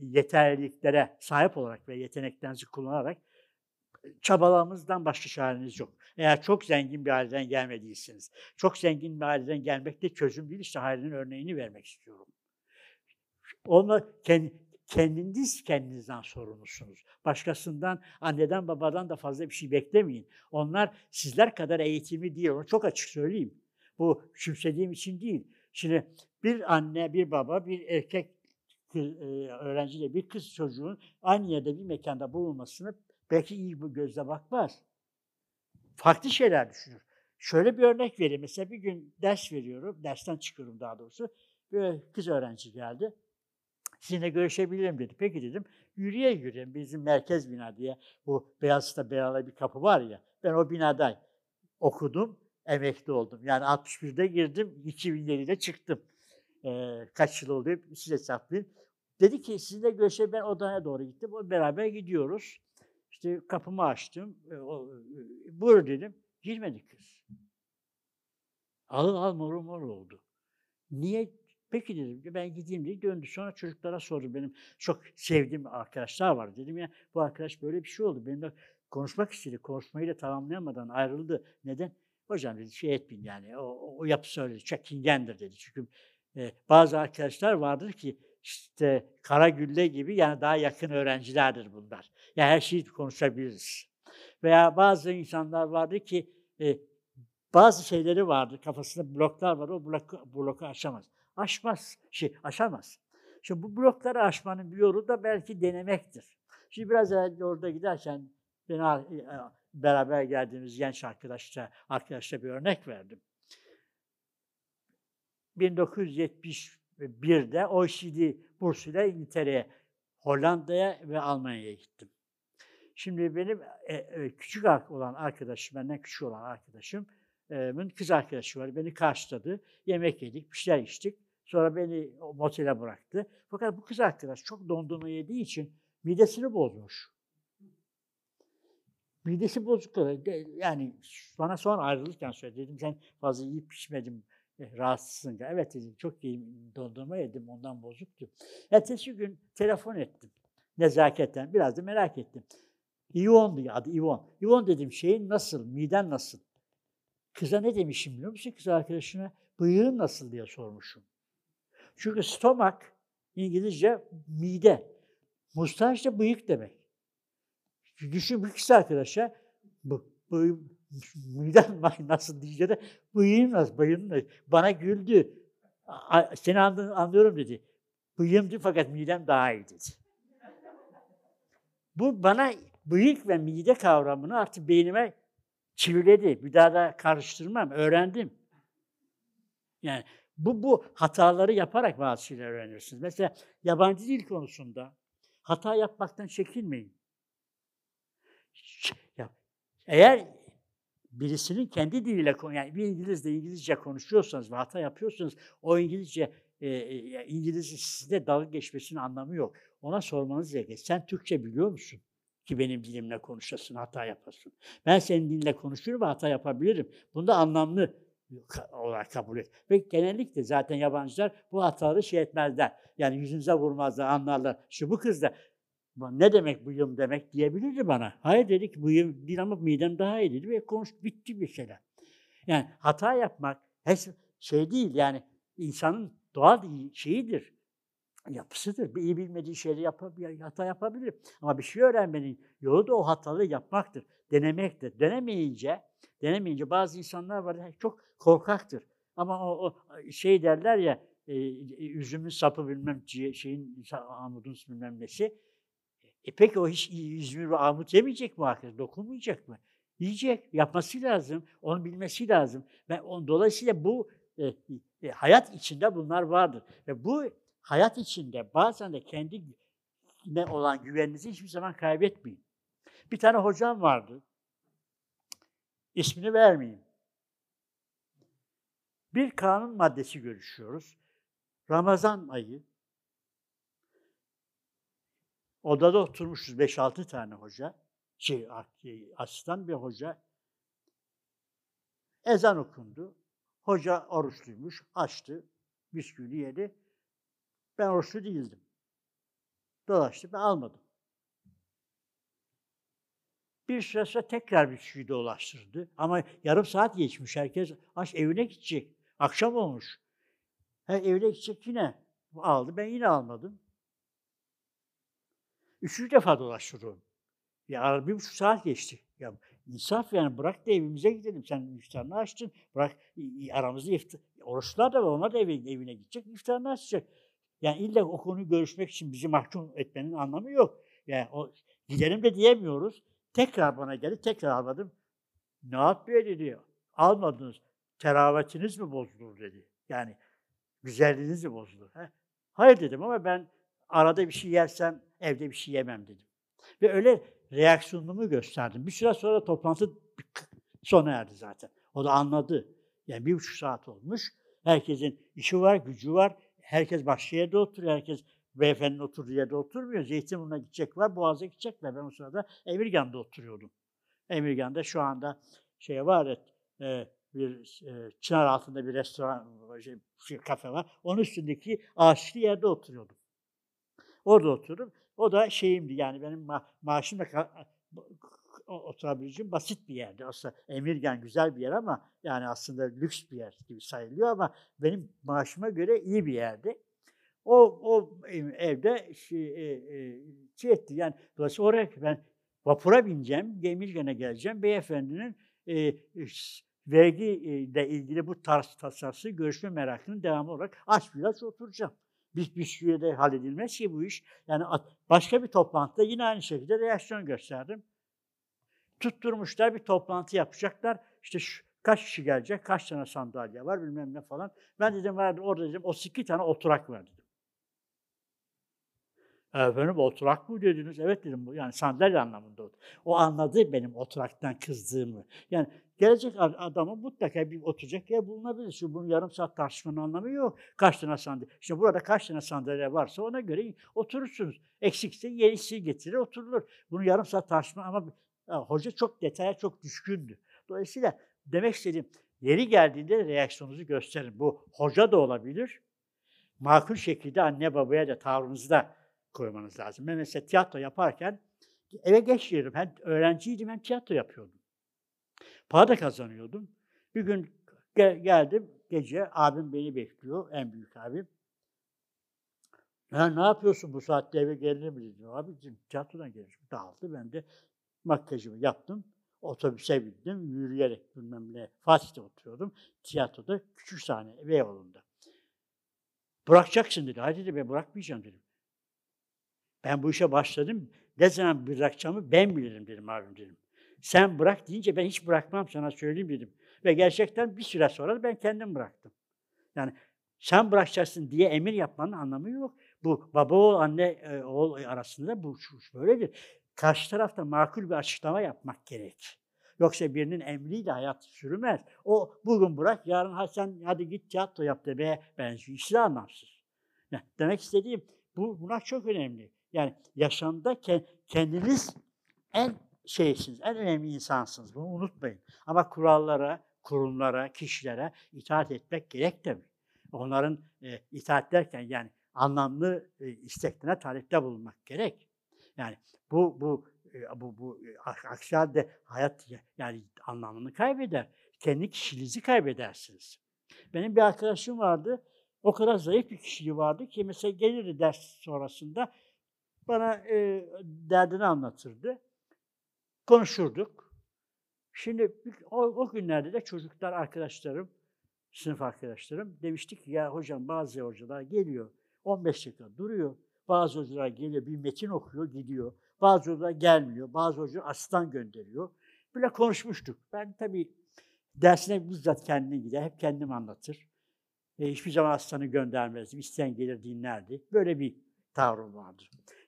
yeterliliklere sahip olarak ve yeteneklerinizi kullanarak çabalamızdan başka çareniz yok. Eğer çok zengin bir aileden gelmediyseniz, çok zengin bir aileden gelmek de çözüm değil, işte Hayri'nin örneğini vermek istiyorum. Onunla kendiniz kendinizden sorumlusunuz. Başkasından, anneden, babadan da fazla bir şey beklemeyin. Onlar sizler kadar eğitimli değil, onu çok açık söyleyeyim. Bu küçümsediğim için değil. Şimdi bir anne, bir baba, bir erkek öğrenciyle bir kız çocuğun aynı yerde bir mekanda bulunmasını belki iyi bir gözle bakmaz. Farklı şeyler düşünür. Şöyle bir örnek vereyim. Mesela bir gün ders veriyorum, dersten çıkıyorum daha doğrusu. Bir kız öğrenci geldi. Sizinle görüşebilirim dedi. Peki dedim. Yürüye yürüye bizim merkez bina diye bu Beyazıt'ta beyazlı bir kapı var ya. Ben o binada okudum, emekli oldum. Yani 61'de girdim, 2007'de çıktım. Ee, kaç yıl oldu siz hesaplayın. Dedi ki sizinle görüşe ben odaya doğru gittim. O beraber gidiyoruz. İşte kapımı açtım. E, e, buyur dedim. Girmedi kız. Alın al moru mor oldu. Niye? Peki dedim ben gideyim diye döndü. Sonra çocuklara sordu. Benim çok sevdiğim arkadaşlar var. Dedim ya bu arkadaş böyle bir şey oldu. Benimle konuşmak istedi. Konuşmayı da tamamlayamadan ayrıldı. Neden? Hocam dedi şey etmeyin yani. O, o yapısı öyle çekingendir dedi. Çünkü e, bazı arkadaşlar vardır ki işte Karagülle gibi yani daha yakın öğrencilerdir bunlar. Yani her şeyi konuşabiliriz. Veya bazı insanlar vardır ki e, bazı şeyleri vardır, kafasında bloklar var, o bloku, bloku aşamaz. Aşmaz, şey aşamaz. Şimdi bu blokları aşmanın bir yolu da belki denemektir. Şimdi biraz evvel orada giderken ben beraber geldiğimiz genç arkadaşla, arkadaşla bir örnek verdim. 1971'de OECD bursuyla İngiltere'ye, Hollanda'ya ve Almanya'ya gittim. Şimdi benim e, e, küçük olan arkadaşım, benden küçük olan arkadaşım Hanım'ın kız arkadaşı var. Beni karşıladı. Yemek yedik, bir şeyler içtik. Sonra beni motele bıraktı. Fakat bu kız arkadaş çok dondurma yediği için midesini bozmuş. Midesi bozuk. Yani bana sonra ayrılırken söyledi. Dedim sen fazla yiyip pişmedin, e, rahatsızsın. Evet dedim çok iyi dondurma yedim ondan bozuktu. Ertesi gün telefon ettim. Nezaketen biraz da merak ettim. İvon diye adı İvon. İvon dedim şeyin nasıl, miden nasıl? Kıza ne demişim biliyor musun kız arkadaşına? Bıyığın nasıl diye sormuşum. Çünkü stomak İngilizce mide. Mustaş da bıyık demek. Düşün bir kız arkadaşa bu, bu midem nasıl diyece de bıyığın nasıl, bıyığın nasıl? Bana güldü. Seni anlıyorum dedi. Bıyığımdı fakat midem daha iyi dedi. Bu bana bıyık ve mide kavramını artık beynime çiviledi. Bir daha da karıştırmam, öğrendim. Yani bu, bu hataları yaparak bazı şeyler öğrenirsiniz. Mesela yabancı dil konusunda hata yapmaktan çekinmeyin. Eğer birisinin kendi diliyle yani bir İngilizle İngilizce konuşuyorsanız ve hata yapıyorsanız o İngilizce e, İngilizce sizde dalga geçmesinin anlamı yok. Ona sormanız gerekir. Sen Türkçe biliyor musun? Ki benim dilimle konuşasın, hata yapasın. Ben senin dilinle konuşurum ve hata yapabilirim. Bunda anlamlı olarak kabul et. Ve genellikle zaten yabancılar bu hataları şey etmezler. Yani yüzünüze vurmazlar, anlarlar. Şu bu kız da ne demek bıyım demek diyebilirdi bana. Hayır dedi ki bıyım değil ama midem daha iyi dedi ve konuş bitti bir şeyler. Yani hata yapmak şey değil yani insanın doğal şeyidir, yapısıdır. Bir iyi bilmediği şeyleri yapabilir, hata yapabilir. Ama bir şey öğrenmenin yolu da o hataları yapmaktır, denemektir. Denemeyince, denemeyince bazı insanlar var çok korkaktır. Ama o, o şey derler ya, e, üzümün sapı bilmem şeyin amudun bilmem nesi. E peki o hiç üzümü ve armut yemeyecek mi arkadaş? Dokunmayacak mı? Yiyecek. Yapması lazım. Onu bilmesi lazım. Ben on, dolayısıyla bu e, e, hayat içinde bunlar vardır. Ve bu hayat içinde bazen de kendi ne olan güveninizi hiçbir zaman kaybetmeyin. Bir tane hocam vardı. İsmini vermeyeyim. Bir kanun maddesi görüşüyoruz. Ramazan ayı. Odada oturmuşuz 5-6 tane hoca. Şey, asistan bir hoca. Ezan okundu. Hoca oruçluymuş, açtı, bisküvi yedi. Ben oruçlu değildim. Dolaştı, ben almadım. Bir süre sonra tekrar bisküvi dolaştırdı. Ama yarım saat geçmiş, herkes aç evine gidecek. Akşam olmuş. Her evine gidecek yine aldı, ben yine almadım. Üçüncü defa dolaştırıyorum. Ya bir buçuk saat geçti. Ya insaf yani bırak da evimize gidelim. Sen iftarını açtın. Bırak aramızda iftar. Oruçlar da var. Onlar da evine, evine gidecek. iftarını açacak. Yani illa o konuyu görüşmek için bizi mahkum etmenin anlamı yok. Yani o, gidelim de diyemiyoruz. Tekrar bana geldi. Tekrar almadım. Ne yapıyor dedi. Almadınız. Teravetiniz mi bozulur dedi. Yani güzelliğiniz mi bozulur? He? Hayır dedim ama ben arada bir şey yersem evde bir şey yemem dedim. Ve öyle reaksiyonumu gösterdim. Bir süre sonra toplantı sona erdi zaten. O da anladı. Yani bir buçuk saat olmuş. Herkesin işi var, gücü var. Herkes başka yerde oturuyor. Herkes beyefendinin oturduğu yerde oturmuyor. Zeytinburnu'na gidecek var, Boğaz'a gidecek var. Ben o sırada Emirgan'da oturuyordum. Emirgan'da şu anda şey var, e, bir e, çınar altında bir restoran, şey, şey, kafe var. Onun üstündeki ağaçlı yerde oturuyordum. Orada oturup o da şeyimdi yani benim ma maaşım da oturabileceğim basit bir yerdi. Aslında Emirgan güzel bir yer ama yani aslında lüks bir yer gibi sayılıyor ama benim maaşıma göre iyi bir yerdi. O, o evde şey, e, e, şey etti yani dolayısıyla oraya ben vapura bineceğim, Emirgan'a geleceğim. Beyefendinin e, vergi ile ilgili bu tarz tasarısı görüşme merakının devamı olarak aç biraz oturacağım bir bisküviyle halledilmez ki bu iş. Yani başka bir toplantıda yine aynı şekilde reaksiyon gösterdim. Tutturmuşlar bir toplantı yapacaklar. İşte şu, kaç kişi gelecek, kaç tane sandalye var bilmem ne falan. Ben dedim vardı orada dedim o 32 tane oturak var. Efendim oturak mı dediniz? Evet dedim. bu Yani sandalye anlamında. o. O anladı benim oturaktan kızdığımı. Yani gelecek ad- adamın mutlaka bir oturacak yer bulunabilir. Şimdi bunun yarım saat tartışmanın anlamı yok. Kaç tane sandalye? İşte burada kaç tane sandalye varsa ona göre oturursunuz. Eksikse yenisi getirir oturulur. Bunu yarım saat tartışma ama hoca çok detaya çok düşkündü. Dolayısıyla demek istediğim yeri geldiğinde reaksiyonunuzu gösterin. Bu hoca da olabilir. Makul şekilde anne babaya da tavrınızı da koymanız lazım. Ben mesela tiyatro yaparken eve geç gelirdim. Hem öğrenciydim hem tiyatro yapıyordum. Para da kazanıyordum. Bir gün ge- geldim gece abim beni bekliyor. En büyük abim. Ya ne yapıyorsun bu saatte eve gelir mi dedim. Abi dedim, tiyatrodan gelmiş. Dağıldı. Ben de makyajımı yaptım. Otobüse bindim. Yürüyerek bilmem ne. Fatih'te oturuyordum. Tiyatroda küçük sahne Beyoğlu'nda. Bırakacaksın dedi. Hadi dedi ben bırakmayacağım dedim. Ben bu işe başladım. Ne zaman bırakacağımı ben bilirim dedim abim dedim. Sen bırak deyince ben hiç bırakmam sana söyleyeyim dedim. Ve gerçekten bir süre sonra da ben kendim bıraktım. Yani sen bırakacaksın diye emir yapmanın anlamı yok. Bu baba oğul, anne e, oğul arasında bu şu böyledir. Karşı tarafta makul bir açıklama yapmak gerek. Yoksa birinin emriyle hayat sürmez. O bugün bırak, yarın ha sen hadi git tiyatro yap demeye benziyor. İşte anlamsız. Yani demek istediğim bu buna çok önemli. Yani yaşamda ke- kendiniz en şeysiniz, en önemli insansınız. Bunu unutmayın. Ama kurallara, kurumlara, kişilere itaat etmek gerek tabii. Onların e, itaat derken yani anlamlı e, isteklerine talepte bulunmak gerek. Yani bu bu e, bu bu e, aksi halde hayat ya- yani anlamını kaybeder. Kendi kişiliğinizi kaybedersiniz. Benim bir arkadaşım vardı. O kadar zayıf bir kişiliği vardı ki mesela gelirdi ders sonrasında bana e, derdini anlatırdı. Konuşurduk. Şimdi o, o günlerde de çocuklar, arkadaşlarım, sınıf arkadaşlarım demiştik ki ya hocam bazı hocalar geliyor 15 dakika duruyor. Bazı hocalar geliyor bir metin okuyor gidiyor. Bazı hocalar gelmiyor. Bazı hocalar asistan gönderiyor. Böyle konuşmuştuk. Ben tabii dersine bizzat kendim gider. Hep kendim anlatır. E, hiçbir zaman asistanı göndermezdim. İsteyen gelir dinlerdi. Böyle bir tavrım vardı.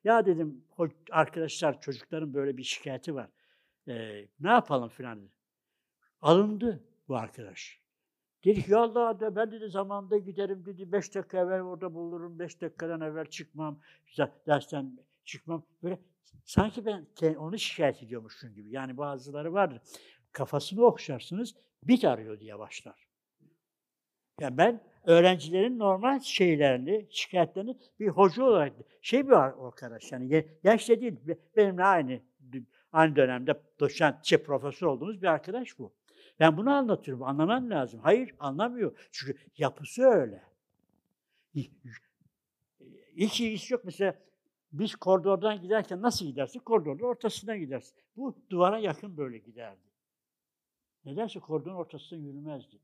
Ya dedim "ho- arkadaşlar çocukların böyle bir şikayeti var. E, ne yapalım filan dedi. Alındı bu arkadaş. Dedi ki ya Allah de, ben dedi zamanında giderim dedi. Beş dakika evvel orada bulurum. Beş dakikadan evvel çıkmam. Dersten çıkmam. Böyle sanki ben onu şikayet ediyormuşum gibi. Yani bazıları vardır. Kafasını okşarsınız bit arıyor diye başlar. Yani ben öğrencilerin normal şeylerini, şikayetlerini bir hoca olarak şey bir ar- arkadaş yani ya- yaşlı değil be- benimle aynı aynı dönemde doçent, şey, profesör olduğumuz bir arkadaş bu. Ben bunu anlatıyorum. Anlaman lazım. Hayır, anlamıyor. Çünkü yapısı öyle. Hiç ilgisi yok. Mesela biz koridordan giderken nasıl gidersin? Koridorun ortasından gidersin. Bu duvara yakın böyle giderdi. Nedense koridorun ortasından yürümezdi.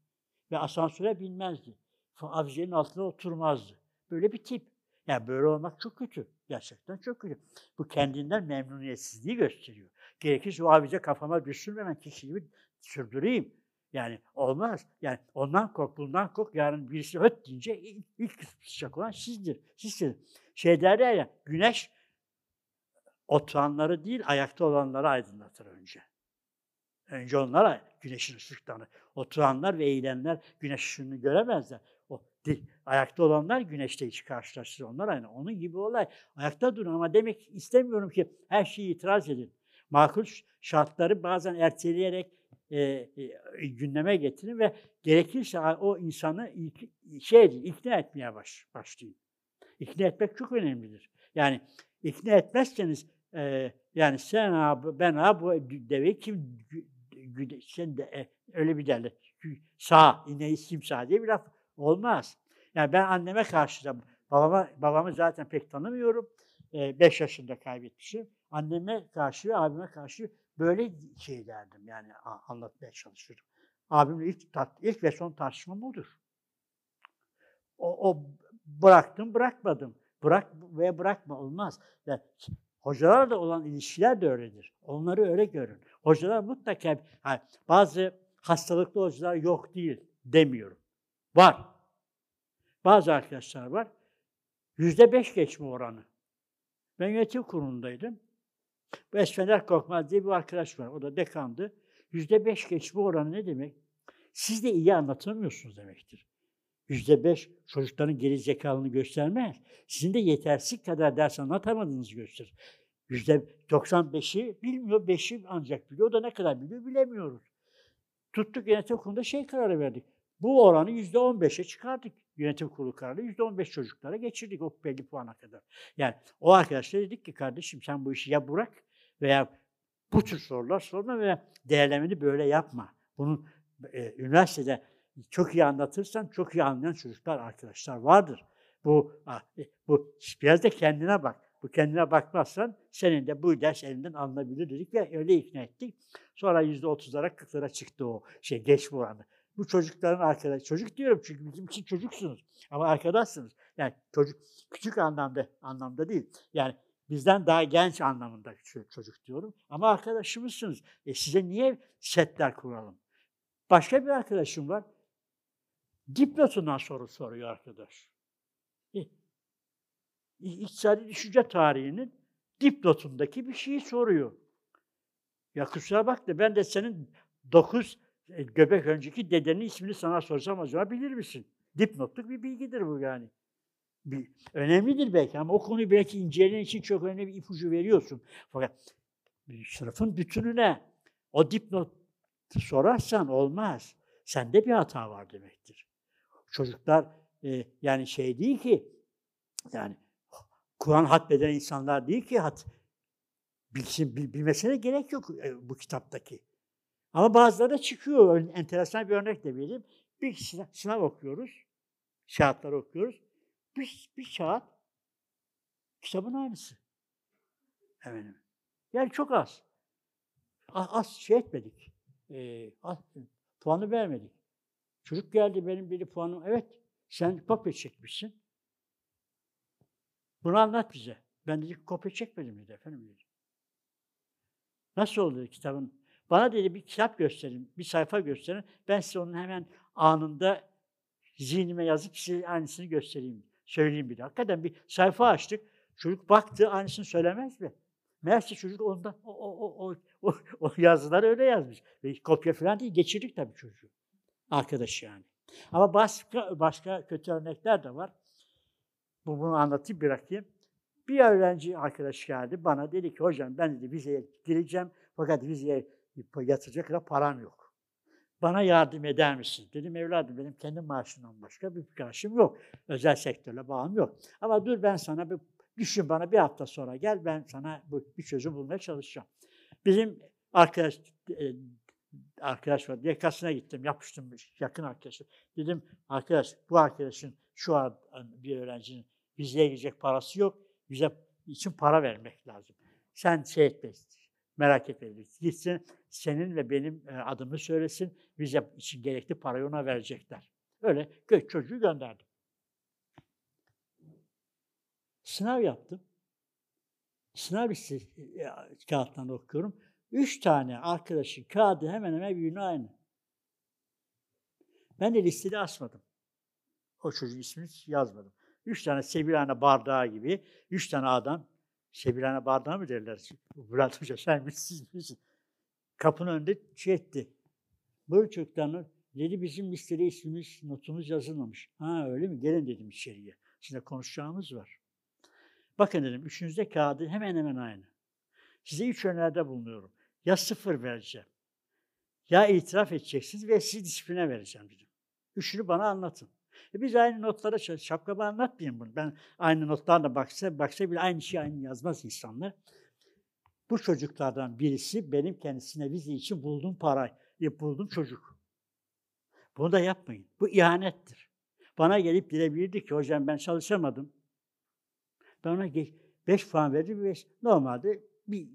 Ve asansöre binmezdi. Avizenin altına oturmazdı. Böyle bir tip. Yani böyle olmak çok kötü. Gerçekten çok kötü. Bu kendinden memnuniyetsizliği gösteriyor. Gerekirse o avize kafama düşsün ve ben kişiliğimi sürdüreyim. Yani olmaz. Yani ondan kork, bundan kork. Yarın birisi höt deyince ilk, ilk kısacak olan sizdir. Sizsiniz. Şey derler ya, güneş oturanları değil, ayakta olanları aydınlatır önce. Önce onlara güneşin ışıklarını. Oturanlar ve eğilenler güneş ışığını göremezler. Ayakta olanlar güneşte hiç karşılaştırır. Onlar aynı. Onun gibi olay. Ayakta durun ama demek istemiyorum ki her şeyi itiraz edin. Makul şartları bazen erteleyerek e, e, gündeme getirin ve gerekirse o insanı ilk, şey edin, ikna etmeye baş, başlayın. İkna etmek çok önemlidir. Yani ikna etmezseniz e, yani sen abi, ben abi bu deveyi kim sen de e, öyle bir derler. Sağ, ineği kim sağ diye bir laf olmaz. Yani ben anneme karşı da babama babamı zaten pek tanımıyorum. 5 yaşında kaybetmişim. Anneme karşı ve abime karşı böyle şey derdim yani anlatmaya çalışırdım. Abimle ilk, tar- ilk ve son tartışmam odur. O, o bıraktım, bırakmadım. Bırak ve bırakma olmaz. Yani hocalarla olan ilişkiler de öyledir. Onları öyle görün. Hocalar mutlaka ha, bazı hastalıklı hocalar yok değil demiyorum. Var. Bazı arkadaşlar var. Yüzde beş geçme oranı. Ben yönetim kurulundaydım. Bu Esfender Korkmaz diye bir arkadaş var. O da dekandı. Yüzde beş geçme oranı ne demek? Siz de iyi anlatamıyorsunuz demektir. Yüzde beş çocukların geri zekalını göstermez. Sizin de yetersiz kadar ders anlatamadığınızı gösterir. Yüzde 95'i bilmiyor, beşi ancak biliyor. O da ne kadar biliyor bilemiyoruz. Tuttuk yönetim kurulunda şey kararı verdik. Bu oranı yüzde on beşe çıkardık. Yönetim kurulu kararı yüzde on beş çocuklara geçirdik o belli puana kadar. Yani o arkadaşlar dedik ki kardeşim sen bu işi ya bırak veya bu tür sorular sorma veya değerlemeni böyle yapma. Bunun e, üniversitede çok iyi anlatırsan çok iyi anlayan çocuklar, arkadaşlar vardır. Bu, e, bu biraz da kendine bak. Bu kendine bakmazsan senin de bu ders elinden alınabilir dedik ve öyle ikna ettik. Sonra yüzde otuzlara, kırklara çıktı o şey geç oranı. Bu çocukların arkadaş, çocuk diyorum çünkü bizim için çocuksunuz ama arkadaşsınız. Yani çocuk küçük anlamda anlamda değil. Yani bizden daha genç anlamında çocuk diyorum. Ama arkadaşımızsınız. E size niye setler kuralım? Başka bir arkadaşım var. Dipnotundan soru soruyor arkadaş. E, İktisadi düşünce tarihinin dipnotundaki bir şeyi soruyor. Ya kusura bak da ben de senin dokuz göbek önceki dedenin ismini sana sorsam acaba bilir misin? Dipnotluk bir bilgidir bu yani. Bir, önemlidir belki ama o konuyu belki inceleyen için çok önemli bir ipucu veriyorsun. Fakat sınıfın bütününe o dipnot sorarsan olmaz. Sende bir hata var demektir. Çocuklar e, yani şey değil ki yani Kur'an hatmeden insanlar değil ki hat bilsin, bilmesine gerek yok e, bu kitaptaki. Ama bazıları da çıkıyor. Enteresan bir örnek de vereyim. Bir sınav, okuyoruz. Şahatlar okuyoruz. Bir, bir kağıt kitabın aynısı. Efendim. Yani çok az. Az, az şey etmedik. Ee, az, puanı vermedik. Çocuk geldi benim bir puanım. Evet sen kopya çekmişsin. Bunu anlat bize. Ben dedi kopya çekmedim dedi efendim dedi. Nasıl oldu kitabın? Bana dedi bir kitap gösterin, bir sayfa gösterin. Ben size onun hemen anında zihnime yazıp size aynısını göstereyim, söyleyeyim bir de. Hakikaten bir sayfa açtık. Çocuk baktı, aynısını söylemez mi? Meğerse çocuk onda o, o, o, o, o yazılar öyle yazmış. Ve kopya falan değil, geçirdik tabii çocuğu. Arkadaş yani. Ama başka, başka kötü örnekler de var. Bu, bunu anlatayım bırakayım. Bir öğrenci arkadaş geldi bana dedi ki hocam ben dedi vizeye gireceğim fakat vizeye yatıracak kadar param yok. Bana yardım eder misin? Dedim evladım benim kendi maaşımdan başka bir maaşım yok. Özel sektörle bağım yok. Ama dur ben sana bir düşün bana bir hafta sonra gel ben sana bu, bir çözüm bulmaya çalışacağım. Bizim arkadaş e, arkadaş var. Yakasına gittim, yapıştım yakın arkadaşım. Dedim arkadaş bu arkadaşın şu an bir öğrencinin vizeye girecek parası yok. Bize için para vermek lazım. Sen şey etme, merak etme. Gitsin senin ve benim e, adımı söylesin. Vize için gerekli parayı ona verecekler. Öyle çocuğu gönderdim. Sınav yaptım. Sınav listesi e, kağıttan okuyorum. Üç tane arkadaşın kağıdı hemen hemen birbirine aynı. Ben de listede asmadım. O çocuğun ismini yazmadım. Üç tane sebilhane bardağı gibi, üç tane adam, sebilhane bardağı mı derler? Bülent Hoca sen siz misin? Kapının önünde şey etti. Bu çocukların dedi bizim listede ismimiz, notumuz yazılmamış. Ha öyle mi? Gelin dedim içeriye. Şimdi konuşacağımız var. Bakın dedim, üçünüzde kağıdı hemen hemen aynı. Size üç öneride bulunuyorum. Ya sıfır vereceğim, ya itiraf edeceksiniz ve sizi disipline vereceğim dedim. Üçünü bana anlatın. E biz aynı notlara şapkama anlatmayayım bunu. Ben aynı notlarla baksa, baksa bile aynı şey aynı yazmaz insanlar. Bu çocuklardan birisi benim kendisine vize için bulduğum para, bulduğum çocuk. Bunu da yapmayın. Bu ihanettir. Bana gelip dilebilirdi ki hocam ben çalışamadım. Ben ona 5 puan verdim ve normalde bir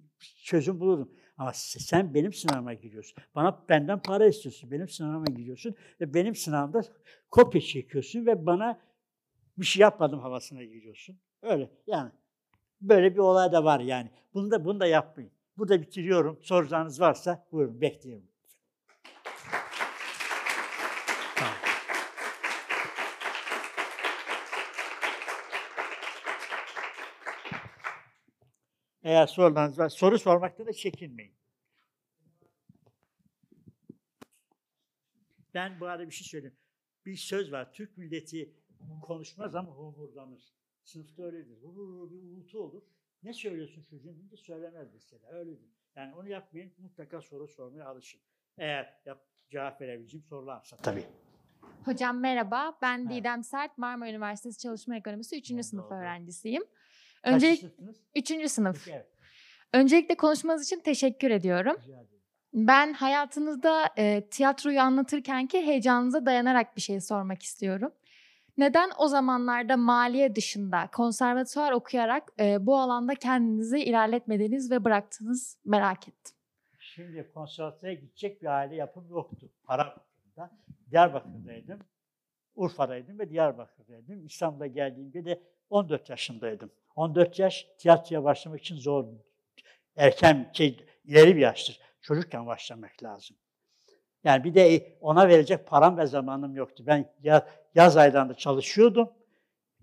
çözüm bulurdum. Ama sen benim sınavıma giriyorsun. Bana benden para istiyorsun. Benim sınavıma giriyorsun ve benim sınavımda kopya çekiyorsun ve bana bir şey yapmadım havasına giriyorsun. Öyle yani. Böyle bir olay da var yani. Bunu da bunu da yapmayın. Burada bitiriyorum. Soracağınız varsa buyurun bekliyorum. Eğer sorularınız var, soru sormakta da çekinmeyin. Ben bu arada bir şey söyleyeyim. Bir söz var. Türk milleti konuşmaz ama homurdanır. Sınıfta öyledir. Vurur, bir uğultu olur. Ne söylüyorsun çocuğun deyince söylemez mesela. Öyledir. Yani onu yapmayın. Mutlaka soru sormaya alışın. Eğer yap, cevap verebileceğim sorularsa tabii. Hocam merhaba, ben Merhaba. Didem Sert, Marmara Üniversitesi Çalışma Ekonomisi 3. Memnun sınıf oldum. öğrencisiyim. Kaç Öncelik, sınıftınız? 3. sınıf. Peki, evet. Öncelikle konuşmanız için teşekkür ediyorum. Rica ederim. Ben hayatınızda e, tiyatroyu anlatırkenki heyecanınıza dayanarak bir şey sormak istiyorum. Neden o zamanlarda maliye dışında konservatuvar okuyarak e, bu alanda kendinizi ilerletmediniz ve bıraktınız merak ettim. Şimdi konservatuara gidecek bir aile yapım yoktu. Bakımından. Diyarbakır'daydım. Urfa'daydım ve Diyarbakır'daydım. İstanbul'a geldiğimde de 14 yaşındaydım. 14 yaş tiyatroya başlamak için zor. Erken, şey, ileri bir yaştır. Çocukken başlamak lazım. Yani bir de ona verecek param ve zamanım yoktu. Ben ya- yaz aylarında çalışıyordum.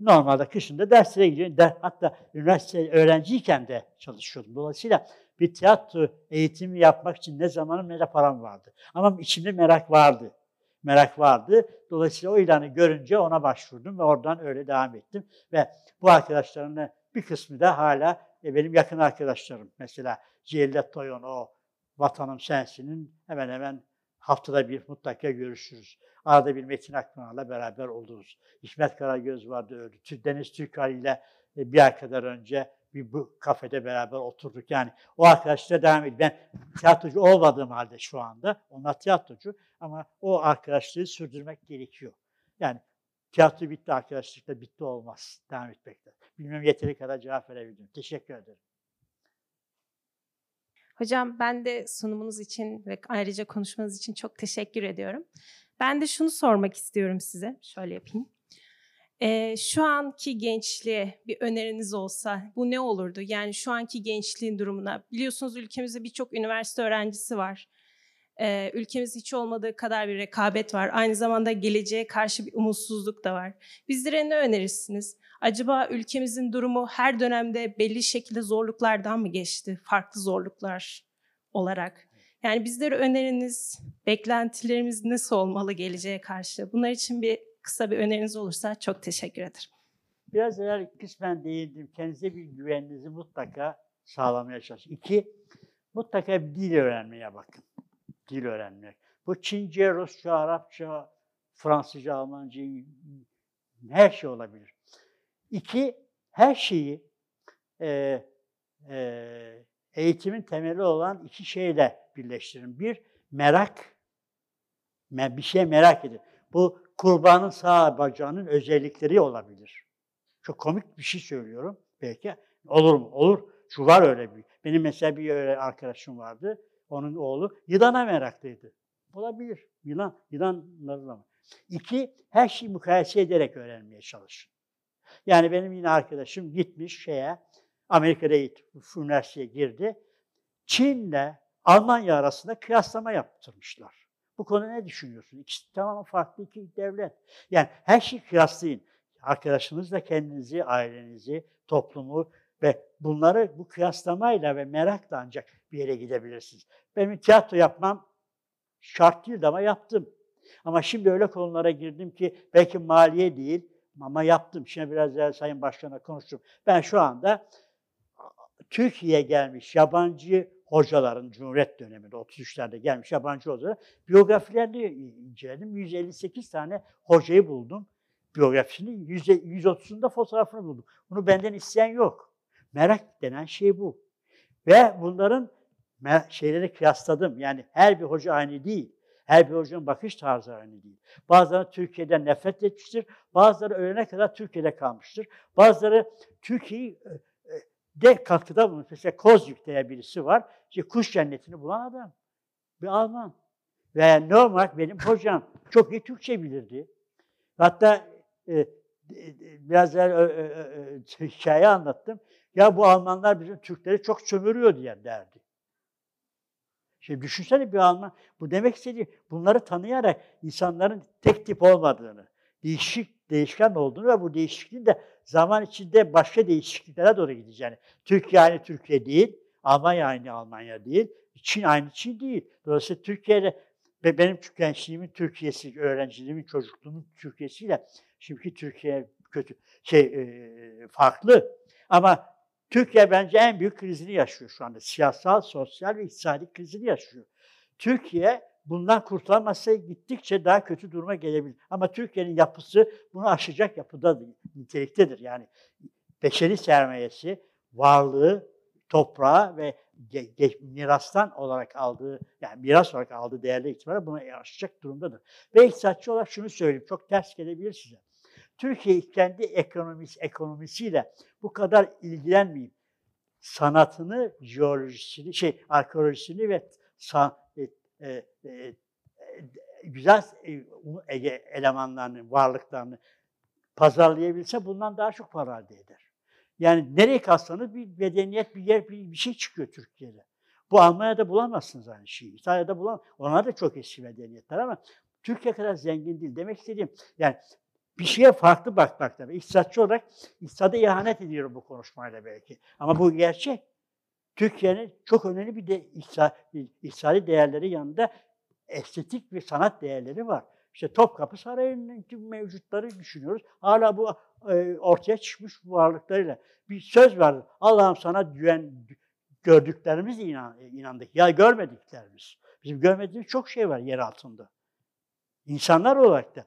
Normalde kışında derslere gidiyordum. Der, hatta üniversite öğrenciyken de çalışıyordum. Dolayısıyla bir tiyatro eğitimi yapmak için ne zamanım ne de param vardı. Ama içimde merak vardı. Merak vardı. Dolayısıyla o ilanı görünce ona başvurdum ve oradan öyle devam ettim. Ve bu arkadaşlarımın bir kısmı da hala e, benim yakın arkadaşlarım. Mesela Celle Toyon, o Vatanım Sensin'in hemen hemen haftada bir mutlaka görüşürüz. Arada bir Metin Akpınar'la beraber oluruz. İsmet Karagöz vardı. Tü- Deniz Türkal ile e, bir ay kadar önce bir bu kafede beraber oturduk. Yani o arkadaşla devam ediyor. Ben tiyatrocu olmadığım halde şu anda, onlar tiyatrocu ama o arkadaşlığı sürdürmek gerekiyor. Yani tiyatro bitti, arkadaşlık da bitti olmaz. Devam etmekte. Bilmiyorum yeteri kadar cevap verebildim. Teşekkür ederim. Hocam ben de sunumunuz için ve ayrıca konuşmanız için çok teşekkür ediyorum. Ben de şunu sormak istiyorum size. Şöyle yapayım. Ee, şu anki gençliğe bir öneriniz olsa bu ne olurdu? Yani şu anki gençliğin durumuna. Biliyorsunuz ülkemizde birçok üniversite öğrencisi var. Ee, ülkemiz hiç olmadığı kadar bir rekabet var. Aynı zamanda geleceğe karşı bir umutsuzluk da var. Bizlere ne önerirsiniz? Acaba ülkemizin durumu her dönemde belli şekilde zorluklardan mı geçti? Farklı zorluklar olarak. Yani bizlere öneriniz, beklentilerimiz nasıl olmalı geleceğe karşı? Bunlar için bir kısa bir öneriniz olursa çok teşekkür ederim. Biraz evvel kısmen değindim. Kendinize bir güveninizi mutlaka sağlamaya çalışın. İki, mutlaka bir dil öğrenmeye bakın. Dil öğrenmek. Bu Çince, Rusça, Arapça, Fransızca, Almanca, her şey olabilir. İki, her şeyi e, e, eğitimin temeli olan iki şeyle birleştirin. Bir, merak. Me- Bir şey merak edin. Bu kurbanın sağ bacağının özellikleri olabilir. Çok komik bir şey söylüyorum. Belki olur mu? Olur. Şu var öyle bir. Benim mesela bir öyle arkadaşım vardı. Onun oğlu yılana meraklıydı. Olabilir. Yılan, yılanlarla mı? İki, her şeyi mukayese ederek öğrenmeye çalışın. Yani benim yine arkadaşım gitmiş şeye, Amerika'da üniversiteye girdi. Çin'le Almanya arasında kıyaslama yaptırmışlar. Bu konuda ne düşünüyorsun? İkisi tamamen farklı iki devlet. Yani her şeyi kıyaslayın. Arkadaşınızla kendinizi, ailenizi, toplumu ve bunları bu kıyaslamayla ve merakla ancak bir yere gidebilirsiniz. Benim tiyatro yapmam şart değildi ama yaptım. Ama şimdi öyle konulara girdim ki belki maliye değil ama yaptım. Şimdi biraz daha Sayın Başkan'a konuştum. Ben şu anda Türkiye'ye gelmiş yabancı hocaların Cumhuriyet döneminde 33'lerde gelmiş yabancı hocaların biyografilerini inceledim. 158 tane hocayı buldum. Biyografisini 100 130'unda fotoğrafını buldum. Bunu benden isteyen yok. Merak denen şey bu. Ve bunların şeyleri kıyasladım. Yani her bir hoca aynı değil. Her bir hocanın bakış tarzı aynı değil. Bazıları Türkiye'den nefret etmiştir. Bazıları ölene kadar Türkiye'de kalmıştır. Bazıları Türkiye'yi e, e, de katkıda bulunmuş. Mesela Kozlük diye birisi var. İşte kuş cennetini bulan adam. Bir Alman. Ve normal benim hocam çok iyi Türkçe bilirdi. Hatta e, e, biraz evvel hikaye anlattım. Ya bu Almanlar bizim Türkleri çok sömürüyor diye derdi. Şimdi düşünsene bir Alman, bu demek istediği bunları tanıyarak insanların tek tip olmadığını, değişik değişken olduğunu ve bu değişikliğin de zaman içinde başka değişikliklere doğru gideceğini. Türkiye aynı Türkiye değil, Almanya aynı Almanya değil, Çin aynı Çin değil. Dolayısıyla Türkiye'de ve benim gençliğimin Türkiye'si, öğrenciliğimin, çocukluğumun Türkiye'siyle şimdiki Türkiye kötü şey farklı. Ama Türkiye bence en büyük krizini yaşıyor şu anda. Siyasal, sosyal ve iktisadi krizini yaşıyor. Türkiye bundan kurtulamazsa gittikçe daha kötü duruma gelebilir. Ama Türkiye'nin yapısı bunu aşacak yapıda niteliktedir. Yani beşeri sermayesi, varlığı, toprağı ve mirastan olarak aldığı, yani miras olarak aldığı değerli itibariyle buna aşacak durumdadır. Ve iktisatçı olarak şunu söyleyeyim, çok ters gelebilir size. Türkiye kendi ekonomisi, ekonomisiyle bu kadar ilgilenmeyip sanatını, jeolojisini, şey arkeolojisini ve san, e, e, e, güzel Ege elemanlarını, varlıklarını pazarlayabilse bundan daha çok para elde eder. Yani nereye kalsanız bir medeniyet, bir yer, bir, bir şey çıkıyor Türkiye'de. Bu Almanya'da bulamazsınız aynı şeyi. İtalya'da bulamazsınız. Onlar da çok eski medeniyetler ama Türkiye kadar zengin değil. Demek istediğim yani bir şeye farklı bakmak tabii. İktisatçı olarak iktisada ihanet ediyorum bu konuşmayla belki. Ama bu gerçek. Türkiye'nin çok önemli bir de iktisadi değerleri yanında estetik ve sanat değerleri var. İşte Topkapı Sarayı'nın mevcutları düşünüyoruz. Hala bu e, ortaya çıkmış varlıklarıyla. Bir söz var. Allah'ım sana güven gördüklerimiz inan, inandık. Ya görmediklerimiz. Bizim görmediğimiz çok şey var yer altında. İnsanlar olarak da.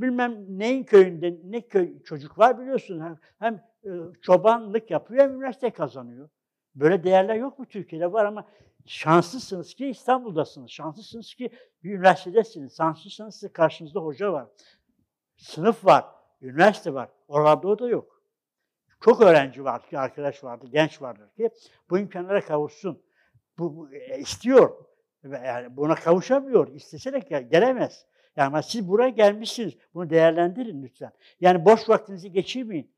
Bilmem neyin köyünde ne köy çocuk var biliyorsun. Hem, hem e, çobanlık yapıyor hem üniversite kazanıyor. Böyle değerler yok mu Türkiye'de? Var ama şanslısınız ki İstanbul'dasınız. Şanslısınız ki bir üniversitedesiniz. Şanslısınız ki karşınızda hoca var. Sınıf var, üniversite var. Oralarda o da yok. Çok öğrenci var ki, arkadaş vardı, genç vardır ki bu imkanlara kavuşsun. Bu, bu e, istiyor. Yani buna kavuşamıyor. İstese de gelemez. Yani siz buraya gelmişsiniz. Bunu değerlendirin lütfen. Yani boş vaktinizi geçirmeyin.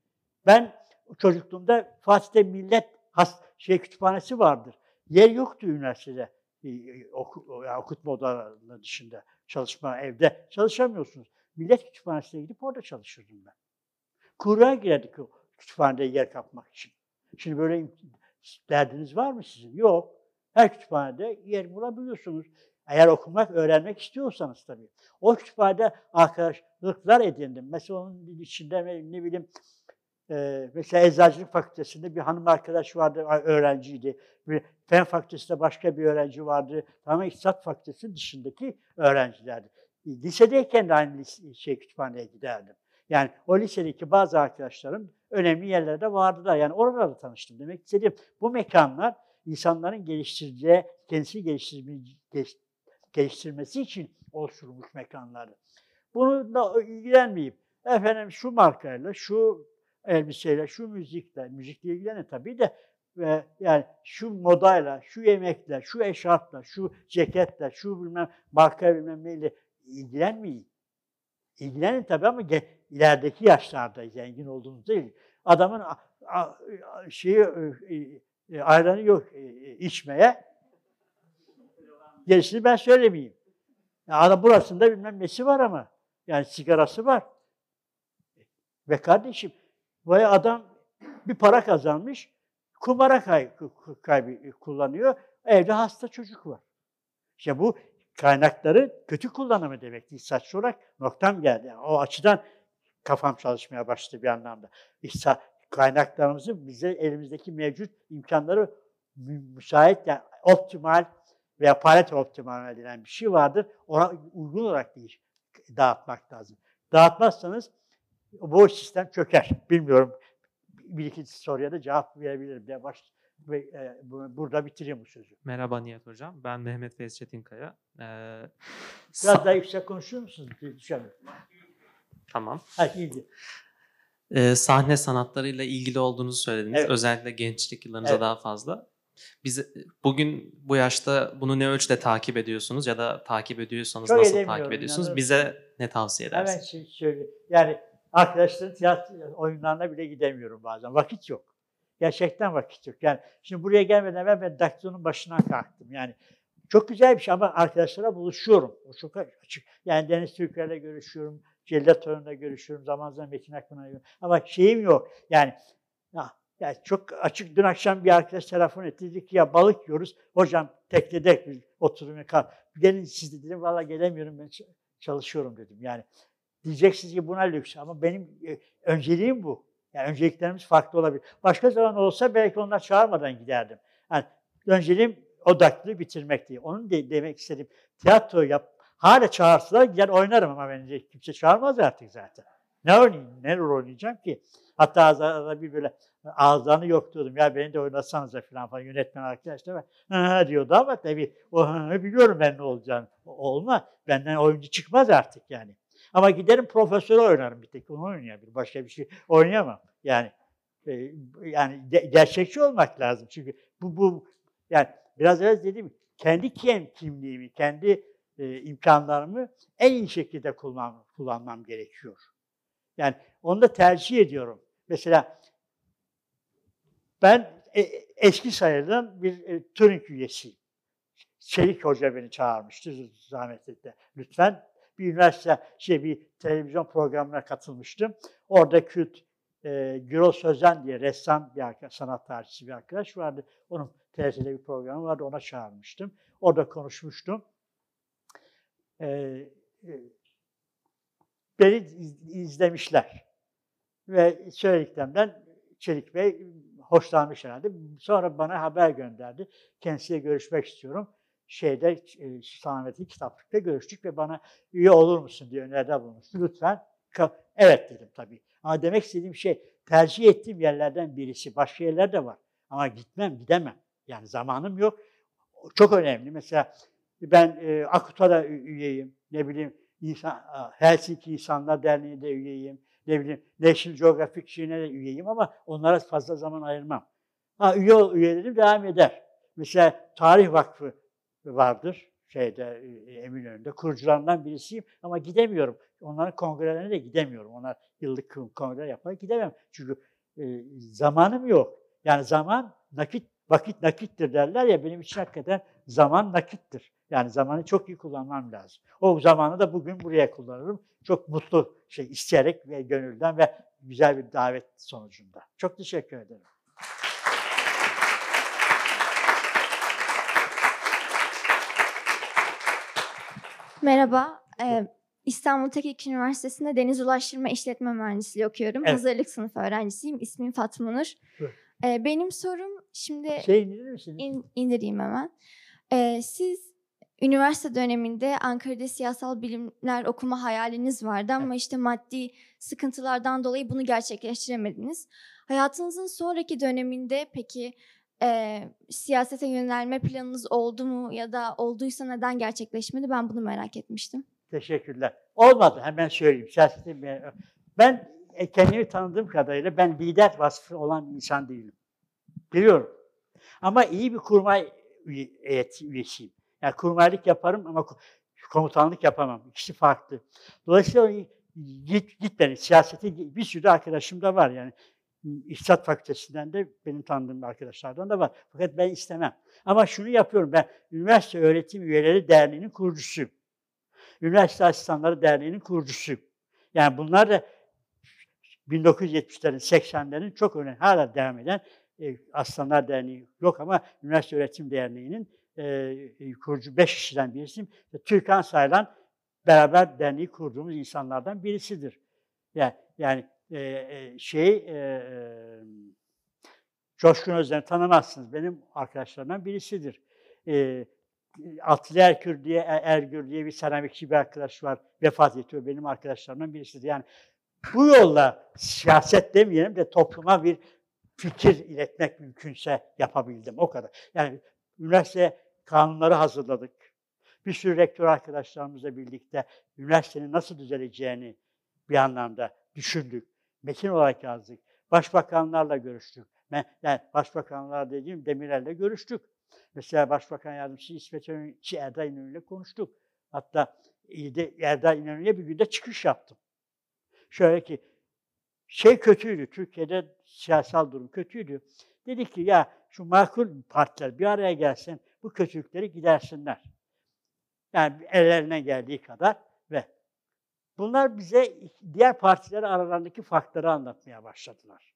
Ben çocukluğumda Fatih'te millet has, şey kütüphanesi vardır. Yer yoktu üniversitede. Oku, yani okutma odalarının dışında çalışma, evde çalışamıyorsunuz. Millet kütüphanesine gidip orada çalışırdım ben. Kuyruğa girerdik o kütüphanede yer kapmak için. Şimdi böyle derdiniz var mı sizin? Yok. Her kütüphanede yer bulabiliyorsunuz. Eğer okumak, öğrenmek istiyorsanız tabii. O kütüphanede arkadaşlıklar edindim. Mesela onun içinde ne bileyim ee, mesela Eczacılık Fakültesi'nde bir hanım arkadaş vardı, öğrenciydi. Bir Fen Fakültesi'nde başka bir öğrenci vardı. Tamamen İktisat Fakültesi dışındaki öğrencilerdi. Lisedeyken de aynı şey, kütüphaneye giderdim. Yani o lisedeki bazı arkadaşlarım önemli yerlerde vardılar. Yani oralarda tanıştım. Demek istediğim bu mekanlar insanların geliştireceği, kendisi geliştirmesi için oluşturulmuş mekanlardı. Bununla ilgilenmeyip efendim şu markayla, şu elbiseyle, şu müzikle, müzikle ilgilenin tabii de ve yani şu modayla, şu yemekle, şu eşarpla, şu ceketle, şu bilmem marka bilmem neyle ilgilenmeyin. İlgilenin tabii ama ilerideki yaşlarda zengin olduğunuz değil. Adamın şeyi e, e, ayranı yok e, içmeye. Gerisini ben söylemeyeyim. Yani adam burasında bilmem nesi var ama. Yani sigarası var. Ve kardeşim Vay adam bir para kazanmış, kumara kay, kay, kullanıyor. Evde hasta çocuk var. İşte bu kaynakları kötü kullanımı demek. İhsatçı olarak noktam geldi. Yani o açıdan kafam çalışmaya başladı bir anlamda. İhsa, kaynaklarımızı bize elimizdeki mevcut imkanları müsait, yani optimal veya palet optimal edilen bir şey vardır. Ona uygun olarak değil, dağıtmak lazım. Dağıtmazsanız bu sistem çöker. Bilmiyorum. Bir iki soruya da cevap verebilirim diye baş ve e, burada bitireyim bu sözü. Merhaba Nihat Hocam. Ben Mehmet Feyz Çetinkaya. Ee, Biraz daha yüksek konuşur musunuz? Düşemiyorum. Tamam. Ha, iyi. Ee, sahne sanatlarıyla ilgili olduğunuzu söylediniz. Evet. Özellikle gençlik yıllarınızda Evet. daha fazla. Biz bugün bu yaşta bunu ne ölçüde takip ediyorsunuz ya da takip ediyorsanız Çok nasıl takip ediyorsunuz? inanın. Bize ne tavsiye Hemen edersiniz? şey söyle. Yani arkadaşların tiyatro oyunlarına bile gidemiyorum bazen. Vakit yok. Gerçekten vakit yok. Yani şimdi buraya gelmeden evvel ben daktronun başına kalktım. Yani çok güzel bir şey ama arkadaşlara buluşuyorum. O çok açık. Yani Deniz Türkler'le görüşüyorum. Cellat Torun'la görüşüyorum. Zaman zaman Metin Akpınar'la görüşüyorum. Ama şeyim yok. Yani ya, ya çok açık dün akşam bir arkadaş telefon etti. Dedi ki ya balık yiyoruz. Hocam teknede biz oturumu kal. Gelin siz de dedim. Valla gelemiyorum ben çalışıyorum dedim. Yani diyeceksiniz ki buna lüks ama benim e, önceliğim bu. Yani önceliklerimiz farklı olabilir. Başka zaman olsa belki onlar çağırmadan giderdim. Yani önceliğim odaklı bitirmek diye. Onun de, demek istediğim tiyatro yap. Hala çağırsalar gider oynarım ama bence kimse çağırmaz artık zaten. Ne oynayayım, ne rol oynayacağım ki? Hatta arada bir böyle ağızlarını yokluyordum. Ya beni de oynatsanıza falan falan yönetmen arkadaşlar hı diyordu ama tabii o biliyorum ben ne olacağını. O- Olma. Benden oyuncu çıkmaz artık yani. Ama giderim profesörü oynarım bir tek. Onu oynayabilirim. Başka bir şey oynayamam. Yani e, yani gerçekçi olmak lazım. Çünkü bu bu yani biraz evvel dediğim kendi kim, kimliğimi, kendi e, imkanlarımı en iyi şekilde kullan, kullanmam gerekiyor. Yani onu da tercih ediyorum. Mesela ben e, eski sayılan bir e, Turing üyesiyim. Çelik Hoca beni çağırmıştı zahmetli de. Lütfen bir üniversite, şey bir televizyon programına katılmıştım. Orada Kürt e, Gürol Sözen diye ressam bir arkadaş, sanat tarihçisi bir arkadaş vardı. Onun TRT'de bir programı vardı, ona çağırmıştım. Orada konuşmuştum. E, e, beni iz- izlemişler. Ve söylediklerimden Çelik Bey hoşlanmış herhalde. Sonra bana haber gönderdi. Kendisiyle görüşmek istiyorum. Şeyde, Sultanahmet'in kitaplıkta görüştük ve bana üye olur musun diye öneride bulunmuştu. Lütfen. Evet dedim tabii. Ama demek istediğim şey tercih ettiğim yerlerden birisi. Başka yerler de var. Ama gitmem, gidemem. Yani zamanım yok. Çok önemli. Mesela ben e, Akuta'da ü- üyeyim. Ne bileyim İnsan, Helsinki İnsanlar Derneği'nde üyeyim. Ne bileyim National Geographic şeyine de üyeyim ama onlara fazla zaman ayırmam. Ha, üye, üyelerim devam eder. Mesela Tarih Vakfı vardır şeyde e, Eminönü'nde. Kurucularından birisiyim ama gidemiyorum. Onların kongrelerine de gidemiyorum. Onlar yıllık kongre yapar gidemem. Çünkü e, zamanım yok. Yani zaman nakit, vakit nakittir derler ya benim için hakikaten zaman nakittir. Yani zamanı çok iyi kullanmam lazım. O zamanı da bugün buraya kullanırım. Çok mutlu şey isteyerek ve gönülden ve güzel bir davet sonucunda. Çok teşekkür ederim. Merhaba. Ee, İstanbul Teknik Üniversitesi'nde Deniz Ulaştırma İşletme Mühendisliği okuyorum. Evet. Hazırlık sınıfı öğrencisiyim. İsmim Fatma Nur. Ee, benim sorum şimdi Şey indirir misiniz? in- indireyim hemen. Ee, siz üniversite döneminde Ankara'da siyasal bilimler okuma hayaliniz vardı ama işte maddi sıkıntılardan dolayı bunu gerçekleştiremediniz. Hayatınızın sonraki döneminde peki e, siyasete yönelme planınız oldu mu ya da olduysa neden gerçekleşmedi? Ben bunu merak etmiştim. Teşekkürler. Olmadı hemen söyleyeyim. Siyasete ben e, kendimi tanıdığım kadarıyla ben lider vasfı olan insan değilim. Biliyorum. Ama iyi bir kurmay heyeti üyesiyim. Yani kurmaylık yaparım ama ko- komutanlık yapamam. İkisi farklı. Dolayısıyla git, git beni. Siyasete bir sürü arkadaşım da var yani. İktisat Fakültesinden de benim tanıdığım arkadaşlardan da var. Fakat ben istemem. Ama şunu yapıyorum. Ben Üniversite Öğretim Üyeleri Derneği'nin kurucusuyum. Üniversite Asistanları Derneği'nin kurucusuyum. Yani bunlar da 1970'lerin, 80'lerin çok önemli, hala devam eden e, Aslanlar Derneği yok ama Üniversite Öğretim Derneği'nin e, e, kurucu beş kişiden birisiyim. Türkan Saylan beraber derneği kurduğumuz insanlardan birisidir. Yani, yani e, e, şey e, Coşkun Özden'i tanımazsınız. Benim arkadaşlarımdan birisidir. E, Atilla Ergür diye, Ergür diye bir seramikçi bir arkadaş var. Vefat ediyor. Benim arkadaşlarımdan birisidir. Yani bu yolla siyaset demeyelim de topluma bir fikir iletmek mümkünse yapabildim. O kadar. Yani üniversite kanunları hazırladık. Bir sürü rektör arkadaşlarımızla birlikte üniversitenin nasıl düzeleceğini bir anlamda düşündük. Metin olarak yazdık. Başbakanlarla görüştük. Yani başbakanlar dediğim Demirel'le görüştük. Mesela Başbakan Yardımcısı İsmet İnönü, Erdal İnönü'yle konuştuk. Hatta Erdal İnönü'ye bir günde çıkış yaptım. Şöyle ki, şey kötüydü, Türkiye'de siyasal durum kötüydü. Dedi ki ya şu makul partiler bir araya gelsin, bu kötülükleri gidersinler. Yani ellerine geldiği kadar ve Bunlar bize diğer partiler aralarındaki farkları anlatmaya başladılar.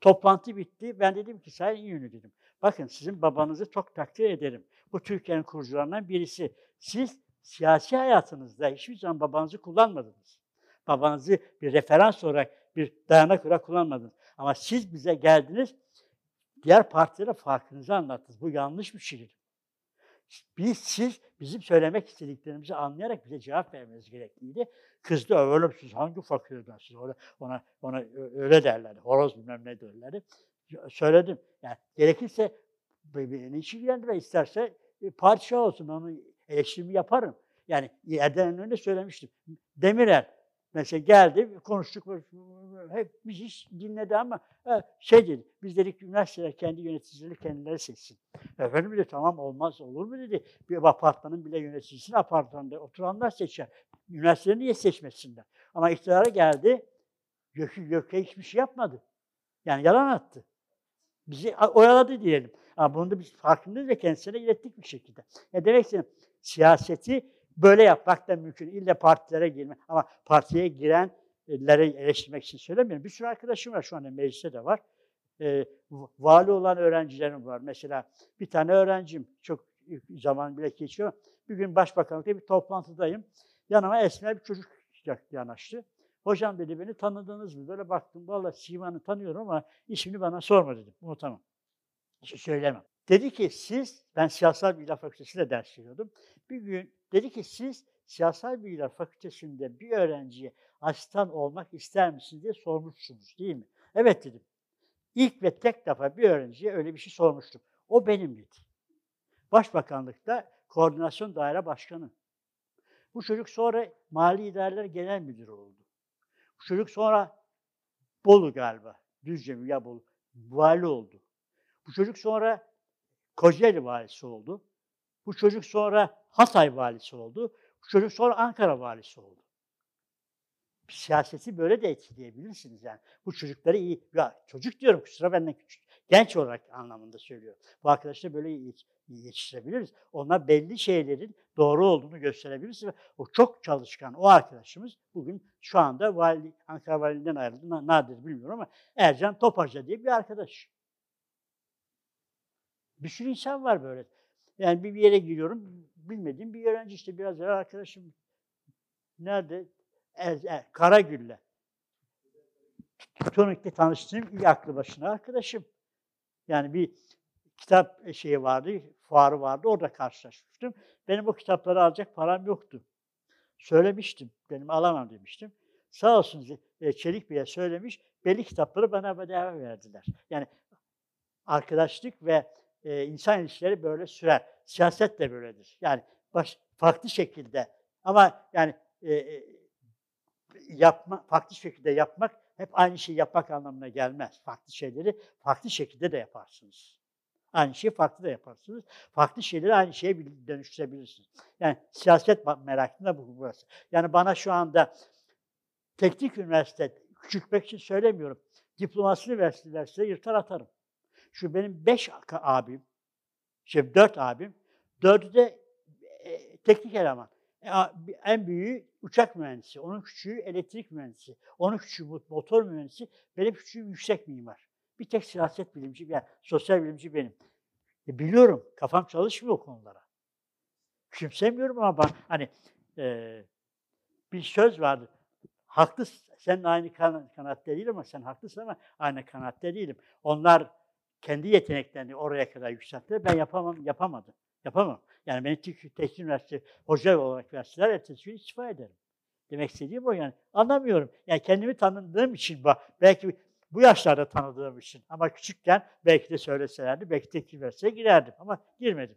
Toplantı bitti. Ben dedim ki Sayın İnönü dedim. Bakın sizin babanızı çok takdir ederim. Bu Türkiye'nin kurucularından birisi. Siz siyasi hayatınızda hiçbir zaman babanızı kullanmadınız. Babanızı bir referans olarak, bir dayanak olarak kullanmadınız. Ama siz bize geldiniz, diğer partilere farkınızı anlattınız. Bu yanlış bir şey. Biz, siz bizim söylemek istediklerimizi anlayarak bize cevap vermeniz gerekliydi. Kızdı, öyle siz hangi fakirden siz ona, ona, ona öyle derlerdi, horoz bilmem ne derlerdi. Söyledim. Yani gerekirse beni hiç ilgilendirme isterse e, padişah olsun, onu eleştirimi yaparım. Yani yerden önünde söylemiştim. Demirel mesela geldi, konuştuk, hep biz hiç dinledi ama şey dedi, biz dedik üniversiteler kendi yöneticileri kendileri seçsin. Efendim dedi tamam olmaz olur mu dedi. Bir apartmanın bile yöneticisini apartmanda oturanlar seçer. Üniversiteleri niye seçmesinler? Ama iktidara geldi, Gökü Gök'e hiçbir şey yapmadı. Yani yalan attı. Bizi oyaladı diyelim. Ama bunu da biz farkındayız ve kendisine ilettik bir şekilde. Ya demek istedim, siyaseti böyle yapmak da mümkün. İlle partilere girme. Ama partiye girenleri eleştirmek için söylemiyorum. Bir sürü arkadaşım var şu anda mecliste de var. E, vali olan öğrencilerim var. Mesela bir tane öğrencim, çok zaman bile geçiyor. Bir gün başbakanlıkta bir toplantıdayım. Yanıma esmer bir çocuk yanaştı. Hocam dedi beni tanıdınız mı? Böyle baktım. Vallahi Siman'ı tanıyorum ama ismini bana sorma dedim. Unutamam. Hiç söylemem. Dedi ki siz, ben siyasal bilgiler fakültesinde ders veriyordum. Bir gün dedi ki siz siyasal bilgiler fakültesinde bir öğrenciye asistan olmak ister misiniz diye sormuşsunuz değil mi? Evet dedim. İlk ve tek defa bir öğrenciye öyle bir şey sormuştum. O benim dedi. Başbakanlıkta koordinasyon daire başkanı. Bu çocuk sonra mali idareler genel müdürü oldu. Bu çocuk sonra Bolu galiba, Düzce mi ya Bolu, vali oldu. Bu çocuk sonra Kocaeli valisi oldu. Bu çocuk sonra Hatay valisi oldu. Bu çocuk sonra Ankara valisi oldu. Siyaseti böyle de etkileyebilirsiniz yani. Bu çocukları iyi, ya çocuk diyorum kusura benden küçük, genç olarak anlamında söylüyorum. Bu arkadaşları böyle iyi, yetiştirebiliriz. Ona belli şeylerin doğru olduğunu gösterebiliriz. Ve o çok çalışkan o arkadaşımız bugün şu anda vali, Ankara valiliğinden ayrıldı. Nadir bilmiyorum ama Ercan Topaca diye bir arkadaş. Bir sürü insan var böyle. Yani bir yere giriyorum, bilmediğim bir öğrenci işte biraz evvel arkadaşım nerede? Er, er, Karagül'le. Tonik'te tanıştığım iyi aklı başına arkadaşım. Yani bir kitap şeyi vardı, fuarı vardı, orada karşılaşmıştım. Benim o kitapları alacak param yoktu. Söylemiştim, benim alamam demiştim. Sağ olsun Çelik Bey'e söylemiş, belli kitapları bana bedava verdiler. Yani arkadaşlık ve e, insan ilişkileri böyle sürer. Siyaset de böyledir. Yani baş, farklı şekilde ama yani e, yapma, farklı şekilde yapmak hep aynı şeyi yapmak anlamına gelmez. Farklı şeyleri farklı şekilde de yaparsınız. Aynı şeyi farklı da yaparsınız. Farklı şeyleri aynı şeye dönüştürebilirsiniz. Yani siyaset merakında bu burası. Yani bana şu anda teknik üniversite, küçültmek için söylemiyorum. Diplomasını versinler size yırtar atarım. Şu benim beş abim, şey dört abim, dördü de e, teknik eleman. E, en büyüğü uçak mühendisi, onun küçüğü elektrik mühendisi, onun küçüğü motor mühendisi, benim küçüğüm yüksek mimar. Bir tek siyaset bilimci, yani sosyal bilimci benim. E, biliyorum, kafam çalışmıyor o konulara. Küçümsemiyorum ama ben, hani e, bir söz vardı. Haklısın, sen aynı kan kanatta değil ama sen haklısın ama aynı kanatta değilim. Onlar kendi yeteneklerini oraya kadar yükselttiler. Ben yapamam, yapamadım. Yapamam. Yani beni Teknik Üniversitesi hoca olarak verseler ertesi gün istifa ederim. Demek istediğim o yani. Anlamıyorum. Yani kendimi tanıdığım için, belki bu yaşlarda tanıdığım için ama küçükken belki de söyleselerdi, belki Teknik Üniversitesi'ne girerdim ama girmedim.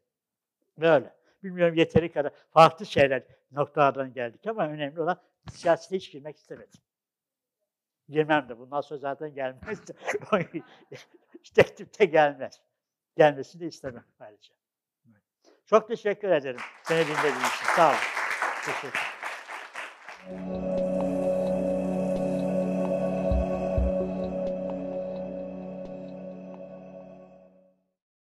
Böyle. Bilmiyorum yeteri kadar farklı şeyler noktalardan geldik ama önemli olan siyasete hiç girmek istemedim. Girmem de bundan sonra zaten gelmez. teklif gelmez. Gelmesini de istemem ayrıca. Çok teşekkür ederim beni dinlediğiniz için. Sağ olun. Teşekkür ederim.